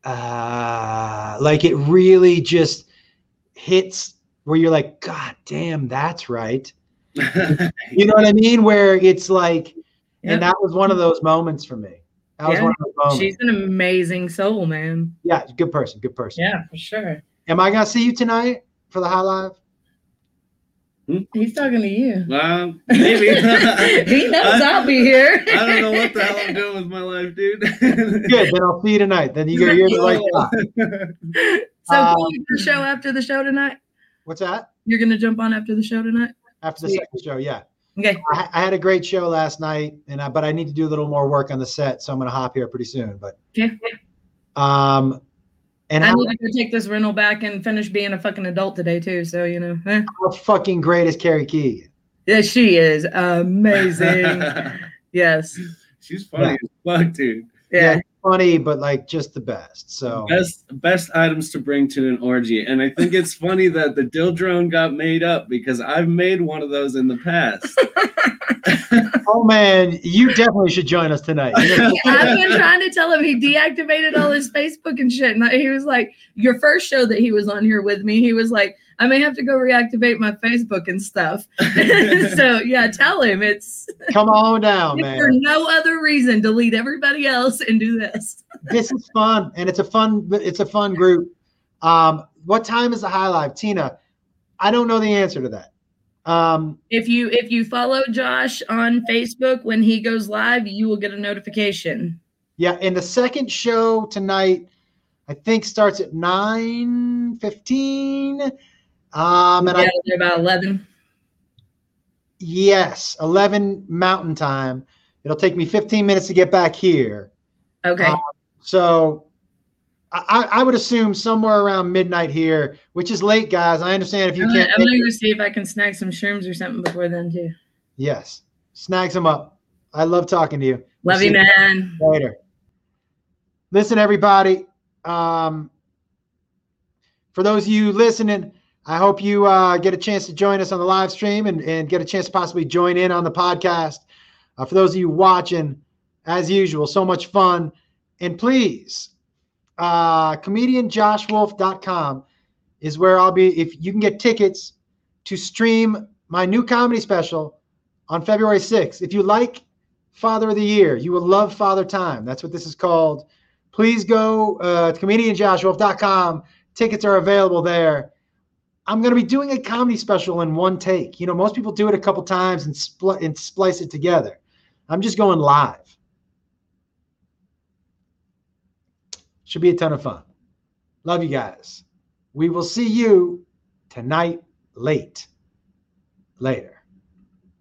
ah, like it really just hits where you're like, God damn, that's right. You know what I mean? Where it's like, Yeah. and that was one of those moments for me. That was Yeah, one of those moments. she's an amazing soul, man. yeah, good person, good person. Yeah, for sure. Am I gonna see you tonight for the high live? He's talking to you. Well, maybe. he knows I'll be here. I don't know what the hell I'm doing with my life, dude. Good. Then I'll see you tonight. Then you go. You're in the right spot. So Um, cool, the show after the show tonight. What's that? You're gonna jump on after the show tonight. After the Sweet. second show, yeah. Okay. I, I had a great show last night, and I, but I need to do a little more work on the set, so I'm gonna hop here pretty soon. But Okay. um, and I need to take this rental back and finish being a fucking adult today too. So you know, eh. how fucking great is Carrie Key? yeah, she is amazing. yes. She's funny as fuck, dude. Yeah. Funny, but like just the best. So Best best items to bring to an orgy, and I think it's funny that the dill drone got made up because I've made one of those in the past. oh man, you definitely should join us tonight. I've been trying to tell him he deactivated all his Facebook and shit. And he was like, Your first show that he was on here with me, he was like, I may have to go reactivate my Facebook and stuff. so yeah, tell him it's Come on down, if for no other reason, delete everybody else and do this. This is fun, and it's a fun. It's a fun group. Um, what time is the high live, Tina? I don't know the answer to that. Um, If you if you follow Josh on Facebook when he goes live, you will get a notification. Yeah, and the second show tonight, I think starts at nine fifteen. Um, and yeah, I about eleven. yes, eleven Mountain Time. It'll take me fifteen minutes to get back here. Okay. Uh, so I, I would assume somewhere around midnight here, which is late, guys. I understand if you I'm, can't. gonna, I'm gonna go see if I can snag some shrooms or something before then too. Yes, snags them up. I love talking to you. Love We'll you, man. Later. listen, everybody. Um, for those of you listening, I hope you uh, get a chance to join us on the live stream and, and get a chance to possibly join in on the podcast. Uh, for those of you watching, as usual, so much fun. And please, uh, comedianjoshwolf.com is where I'll be. If you can get tickets to stream my new comedy special on February 6th. If you like Father of the Year, you will love Father Time. That's what this is called. Please go uh, to comedianjoshwolf.com. Tickets are available there. I'm going to be doing a comedy special in one take. You know, most people do it a couple times and, spl- and splice it together. I'm just going live. Should be a ton of fun. Love you guys. We will see you tonight late. Later.